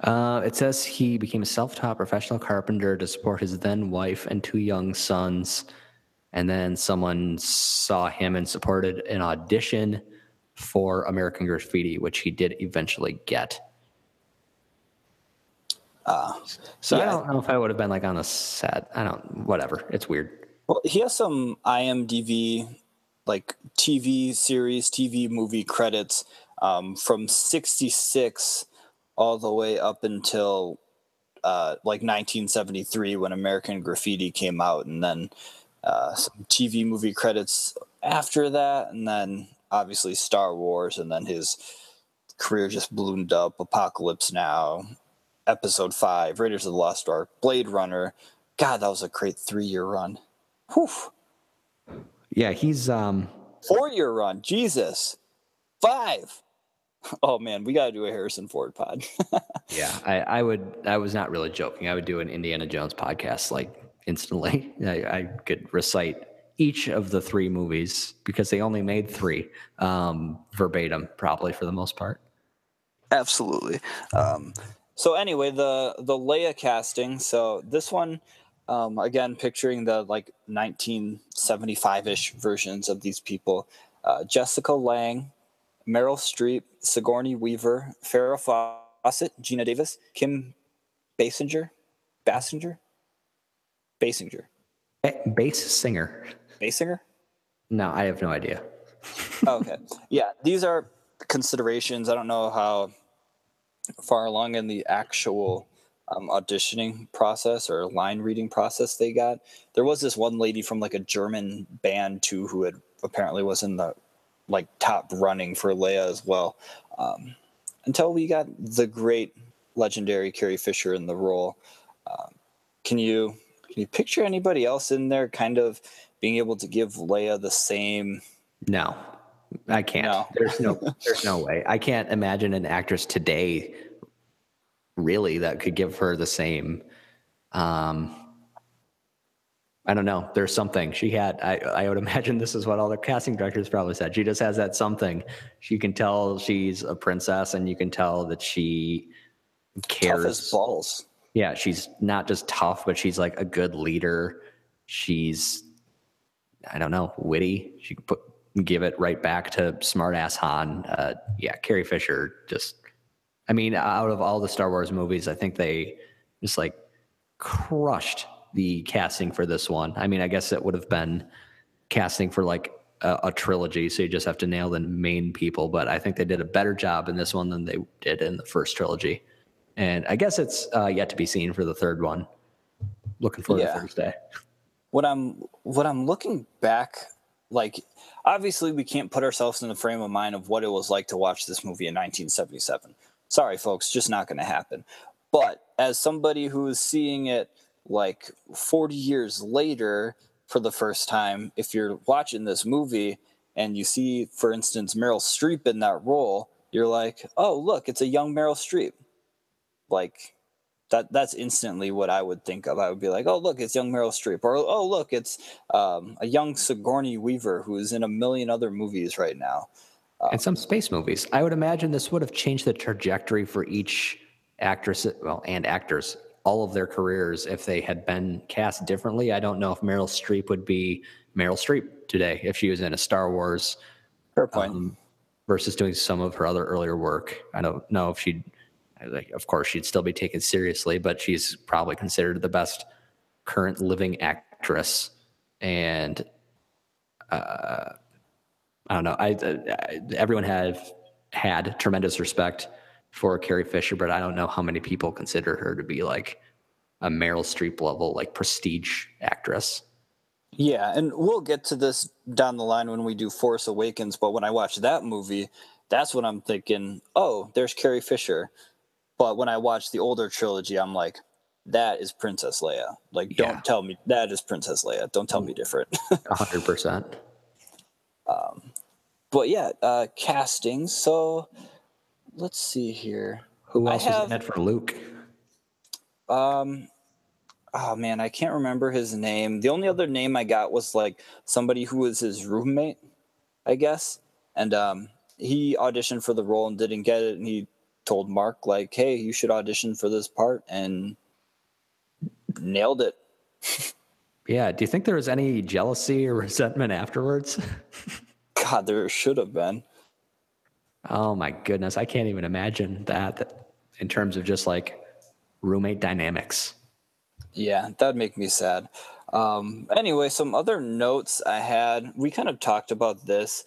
Uh, it says he became a self-taught professional carpenter to support his then wife and two young sons, and then someone saw him and supported an audition for American Graffiti, which he did eventually get. Uh, So I don't know if I would have been like on the set. I don't. Whatever. It's weird. Well, he has some IMDb like TV series, TV movie credits um, from '66 all the way up until uh, like 1973 when American Graffiti came out, and then uh, some TV movie credits after that, and then obviously Star Wars, and then his career just ballooned up. Apocalypse Now, Episode Five, Raiders of the Lost Ark, Blade Runner. God, that was a great three-year run. Whew. Yeah, he's um. Four year run. Jesus. Five. Oh man, we gotta do a Harrison Ford pod. Yeah, I, I would. I was not really joking. I would do an Indiana Jones podcast like instantly. I, I could recite each of the three movies because they only made three um, verbatim, probably for the most part. Absolutely. Um, so anyway, the the Leia casting. So this one, um, again, picturing the like 1975-ish versions of these people: uh, Jessica Lange, Meryl Streep, Sigourney Weaver, Farrah Fawcett, Geena Davis, Kim Basinger, Basinger, Basinger, Bass singer. Basinger. No, I have no idea. Oh, okay. Yeah, these are considerations. I don't know how far along in the actual um, auditioning process or line reading process they got. There was this one lady from like a German band too who had apparently was in the like top running for Leia as well. Um, until we got the great legendary Carrie Fisher in the role. Um, can you can you picture anybody else in there kind of being able to give Leia the same No, I can't. No. There's no. There's no way. I can't imagine an actress today, really, that could give her the same. Um, I don't know. There's something she had. I I would imagine this is what all the casting directors probably said. She just has that something. She can tell she's a princess, and you can tell that she cares. tough as balls? yeah, she's not just tough, but she's like a good leader. She's, I don't know, witty. She can put give it right back to smartass Han. Uh, yeah, Carrie Fisher just, I mean, out of all the Star Wars movies, I think they just like crushed the casting for this one. I mean, I guess it would have been casting for like a, a trilogy, so you just have to nail the main people. But I think they did a better job in this one than they did in the first trilogy. And I guess it's uh, yet to be seen for the third one. Looking forward Yeah. to Thursday. what I'm what I'm looking back like obviously we can't put ourselves in the frame of mind of what it was like to watch this movie in 1977. Sorry folks, just not going to happen. But as somebody who is seeing it like 40 years later for the first time, if you're watching this movie and you see for instance Meryl Streep in that role, you're like, "Oh, look, it's a young Meryl Streep." Like that that's instantly what I would think of. I would be like, oh look, it's young Meryl Streep, or oh look, it's um, a young Sigourney Weaver who is in a million other movies right now. and some space movies. I would imagine this would have changed the trajectory for each actress, well, and actors, all of their careers if they had been cast differently. I don't know if Meryl Streep would be Meryl Streep today if she was in a Star Wars Fair point. um, versus doing some of her other earlier work. I don't know if she'd, like, of course, she'd still be taken seriously, but she's probably considered the best current living actress. And uh, I don't know. I, I everyone have had tremendous respect for Carrie Fisher, but I don't know how many people consider her to be like a Meryl Streep level, like prestige actress. Yeah, and we'll get to this down the line when we do Force Awakens. But when I watch that movie, that's when I'm thinking, oh, there's Carrie Fisher. But when I watch the older trilogy, I'm like, that is Princess Leia. Like, don't tell me that is Princess Leia. Don't tell me different. hundred percent. Um, but yeah, uh, casting. So let's see here. Who else was in it for Luke? Um, oh man, I can't remember his name. The only other name I got was like somebody who was his roommate, I guess. And um, he auditioned for the role and didn't get it. And he told Mark like, "Hey, you should audition for this part," and nailed it. Yeah. Do you think there was any jealousy or resentment afterwards? God, there should have been. Oh my goodness, I can't even imagine that, in terms of just like roommate dynamics. Yeah, that'd make me sad. Um, anyway, some other notes I had. We kind of talked about this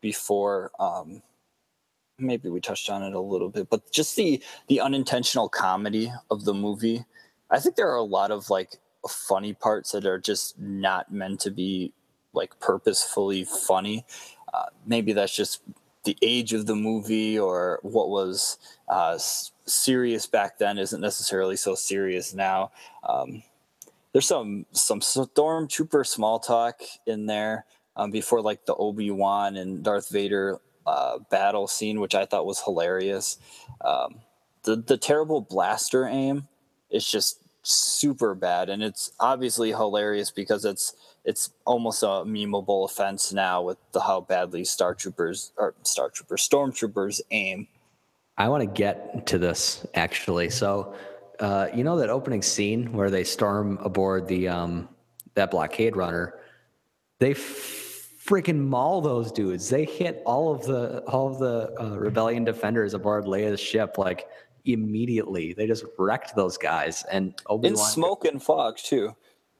before. Um, maybe we touched on it a little bit, but just the the unintentional comedy of the movie. I think there are a lot of like funny parts that are just not meant to be like purposefully funny. Uh, maybe that's just the age of the movie or what was uh, serious back then isn't necessarily so serious now. Um, there's some some stormtrooper small talk in there um, before like the Obi Wan and Darth Vader uh, battle scene, which I thought was hilarious. Um, the the terrible blaster aim is just super bad, and it's obviously hilarious because it's it's almost a memeable offense now with the how badly Star Troopers or Star Troopers Stormtroopers aim. I want to get to this actually. So, uh, you know that opening scene where they storm aboard the um, that blockade runner, they freaking maul those dudes. They hit all of the all of the uh, rebellion defenders aboard Leia's ship like immediately. They just wrecked those guys. And Obi In Wan, smoke and fog too.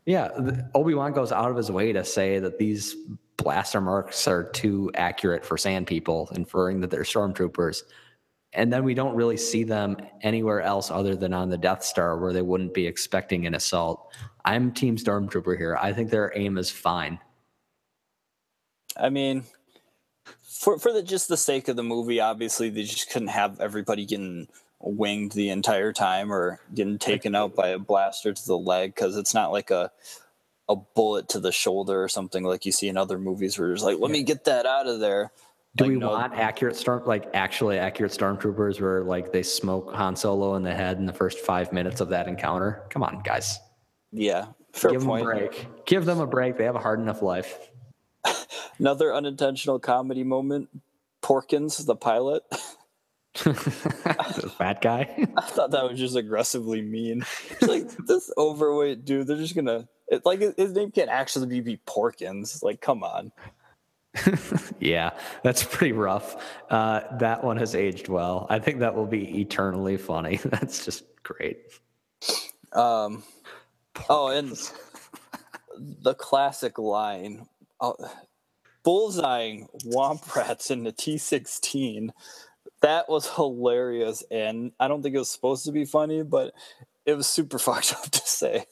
Yeah, Obi Wan goes out of his way to say that these blaster marks are too accurate for sand people, inferring that they're stormtroopers. And then we don't really see them anywhere else other than on the Death Star, where they wouldn't be expecting an assault. I'm Team Stormtrooper here. I think their aim is fine. I mean, for for the just the sake of the movie, obviously they just couldn't have everybody getting winged the entire time or getting taken out by a blaster to the leg because it's not like a a bullet to the shoulder or something like you see in other movies where it's like, let me get that out of there. Do Like, we no, want accurate storm, like actually accurate stormtroopers, where like they smoke Han Solo in the head in the first five minutes of that encounter? Come on, guys, Yeah, fair give them a break. Give them a break. They have a hard enough life. Another unintentional comedy moment. Porkins, the pilot. fat guy. I thought that was just aggressively mean. It's like this overweight dude, they're just gonna. It's like his name can't actually be, Porkins. Like, come on. yeah, that's pretty rough. Uh, that one has aged well. I think that will be eternally funny. That's just great. Um, oh, and the classic line, oh, bullseyeing womp rats in the T16. That was hilarious, and I don't think it was supposed to be funny, but it was super fucked up to say.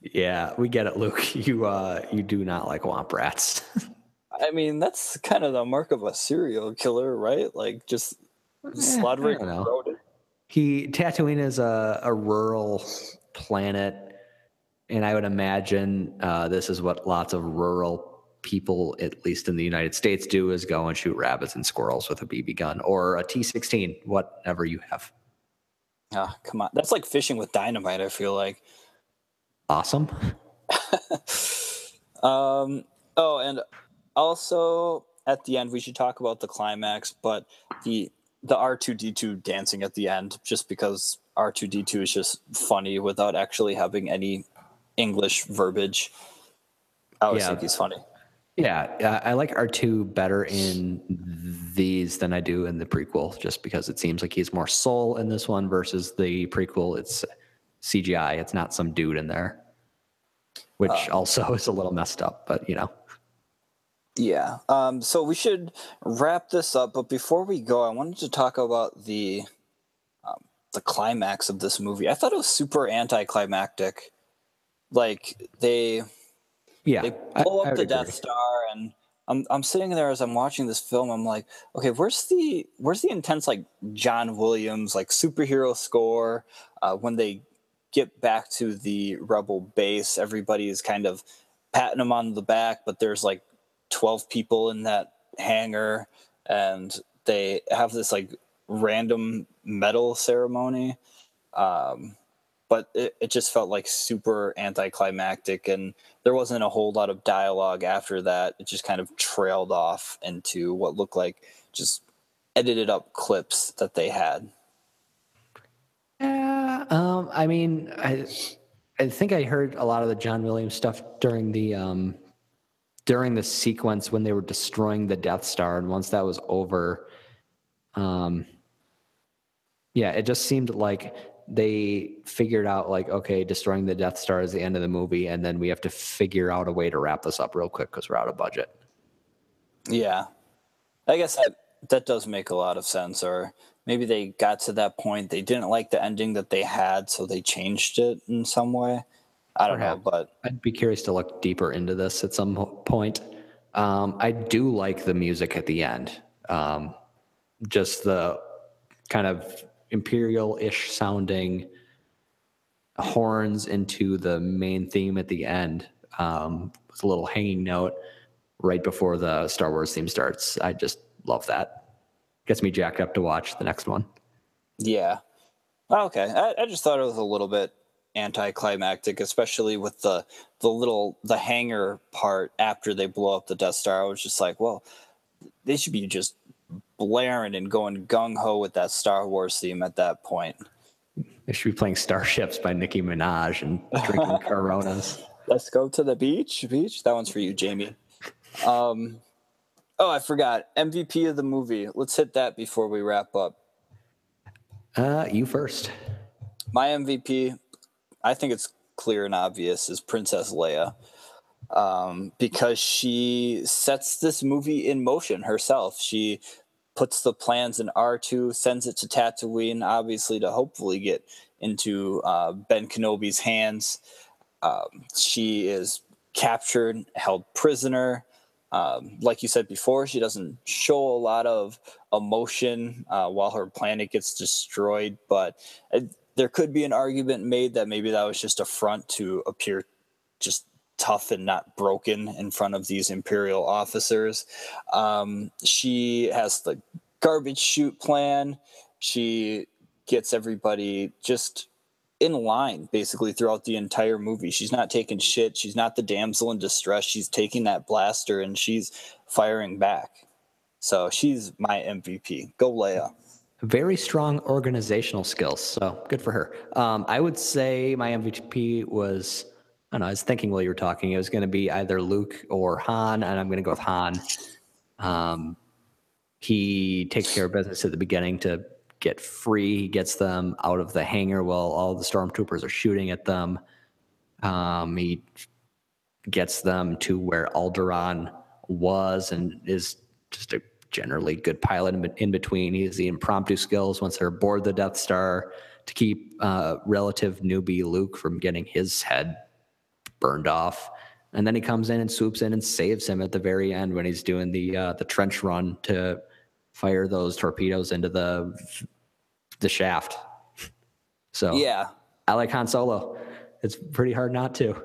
Yeah, we get it, Luke. You uh, you do not like womp rats. I mean, that's kind of the mark of a serial killer, right? Like just slaughtering know. rodent. He Tatooine is a, a rural planet, and I would imagine uh, this is what lots of rural people, at least in the United States, do: is go and shoot rabbits and squirrels with a BB gun or a T16, whatever you have. Ah, come on. That's like fishing with dynamite, I feel like. Awesome. Um, oh, and also at the end, we should talk about the climax, but the the R two D two dancing at the end, just because R two D two is just funny without actually having any English verbiage. I always Yeah. think he's funny. Yeah, uh, I like R2 better in these than I do in the prequel, just because it seems like he's more soul in this one versus the prequel. It's CGI. It's not some dude in there, which also is a little messed up. But you know, Yeah. Um, so we should wrap this up, but before we go, I wanted to talk about the um, the climax of this movie. I thought it was super anticlimactic. Like they Yeah, They I- blow I up would the agree. Death Star, and I'm I'm sitting there as I'm watching this film. I'm like, okay, where's the where's the intense like John Williams like superhero score? Uh, when they get back to the Rebel base, everybody is kind of patting them on the back, but there's like 12 people in that hangar, and they have this like random medal ceremony. Um, but it, it just felt like super anticlimactic and there wasn't a whole lot of dialogue after that. It just kind of trailed off into what looked like just edited up clips that they had. Yeah, um, I mean, I, I think I heard a lot of the John Williams stuff during the um, during the sequence when they were destroying the Death Star, and once that was over, um, yeah, it just seemed like they figured out like, okay, destroying the Death Star is the end of the movie, and then we have to figure out a way to wrap this up real quick because we're out of budget. yeah i guess that that does make a lot of sense or maybe they got to that point they didn't like the ending that they had so they changed it in some way i don't know but I'd be curious to look deeper into this at some point. Um, I do like the music at the end. Um, just the kind of imperial-ish sounding horns into the main theme at the end um, with a little hanging note right before the Star Wars theme starts. I just love that. Gets me jacked up to watch the next one. Yeah. Oh, Okay. I, I just thought it was a little bit anticlimactic, especially with the the little the hangar part after they blow up the Death Star. I was just like, well, they should be just blaring and going gung ho with that Star Wars theme at that point. They should be playing Starships by Nicki Minaj and drinking Coronas. Let's go to the beach. Beach. That one's for you, Jamie. Um, oh, I forgot MVP of the movie. Let's hit that before we wrap up. Uh, you first. my MVP, I think it's clear and obvious, is Princess Leia. Um, because she sets this movie in motion herself. She puts the plans in R2, sends it to Tatooine, obviously to hopefully get into uh, Ben Kenobi's hands. Um, she is captured, held prisoner. Um, like you said before, she doesn't show a lot of emotion uh, while her planet gets destroyed, but uh, there could be an argument made that maybe that was just a front to appear just tough and not broken in front of these imperial officers. Um, she has the garbage chute plan. She gets everybody just in line basically throughout the entire movie. She's not taking shit. She's not the damsel in distress. She's taking that blaster and she's firing back. So she's my MVP. Go Leia. Very strong organizational skills. So good for her. Um, I would say my MVP was, I don't know, I was thinking while you were talking, it was going to be either Luke or Han, and I'm going to go with Han. Um, he takes care of business at the beginning to get free. He gets them out of the hangar while all the stormtroopers are shooting at them. Um, he gets them to where Alderaan was and is just a generally good pilot in, between. He has the impromptu skills once they're aboard the Death Star to keep uh, relative newbie Luke from getting his head burned off. And then he comes in and swoops in and saves him at the very end when he's doing the uh, the trench run to fire those torpedoes into the the shaft. So Yeah, I like Han Solo. It's pretty hard not to.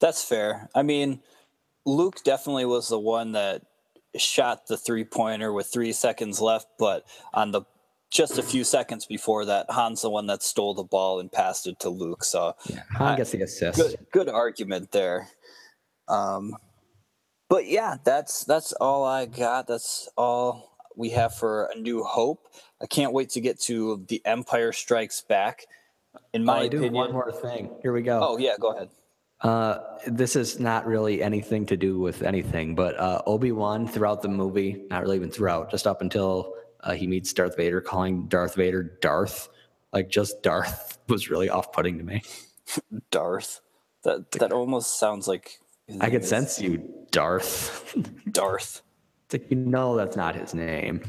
That's fair. I mean, Luke definitely was the one that shot the three pointer with three seconds left, but on the just a few seconds before that, Han's the one that stole the ball and passed it to Luke. So Han gets the assist. good, good argument there. Um, but yeah, that's that's all I got. That's all we have for A New Hope. I can't wait to get to The Empire Strikes Back. In my Oh, I do opinion, one more thing. Here we go. oh yeah, go ahead. Uh, this is not really anything to do with anything, but uh, Obi Wan throughout the movie, not really even throughout, just up until uh, he meets Darth Vader, calling Darth Vader Darth, like just Darth, was really off putting to me. Darth. That that almost sounds like I could sense you, Darth. Darth. it's like you know that's not his name.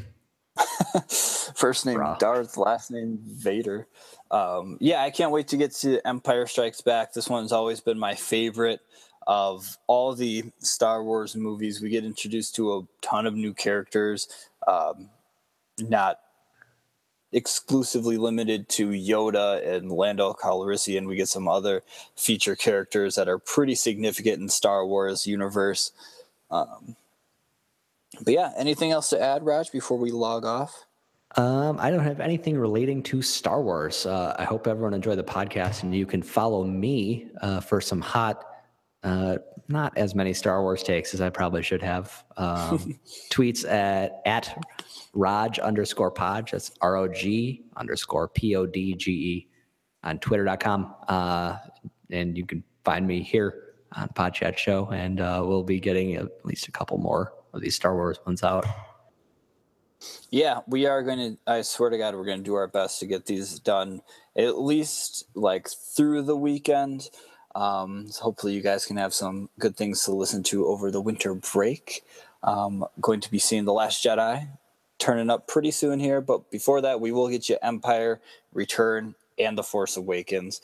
First name Bruh. Darth, last name Vader. Um, yeah, I can't wait to get to Empire Strikes Back. This one's always been my favorite. of all the Star Wars movies, we get introduced to a ton of new characters, um, not exclusively limited to Yoda and Lando Calrissian. We get some other feature characters that are pretty significant in Star Wars universe. Um, but yeah, anything else to add, Rog, before we log off? Um, I don't have anything relating to Star Wars. Uh, I hope everyone enjoyed the podcast, and you can follow me uh, for some hot, uh, not as many Star Wars takes as I probably should have. Um, tweets at at Rog underscore Podge. That's R O G underscore P O D G E on Twitter.com, uh, and you can find me here on Podchat Show, and uh, we'll be getting at least a couple more of these Star Wars ones out. Yeah, we are going to. I swear to God, we're going to do our best to get these done at least like through the weekend. Um, so hopefully, you guys can have some good things to listen to over the winter break. Um, going to be seeing The Last Jedi turning up pretty soon here, but before that, we will get you Empire, Return, and The Force Awakens.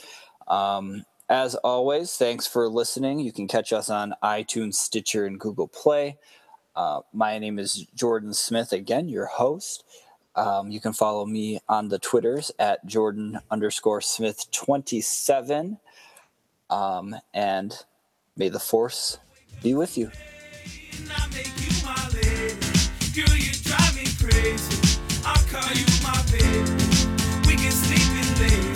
Um, as always, thanks for listening. You can catch us on iTunes, Stitcher, and Google Play. Uh, my name is Jordan Smith, again, your host. Um, you can follow me on the Twitters at Jordan underscore Smith 27. Um, and may the force be with you. Crazy. I'll call you my baby. We can sleep in bed.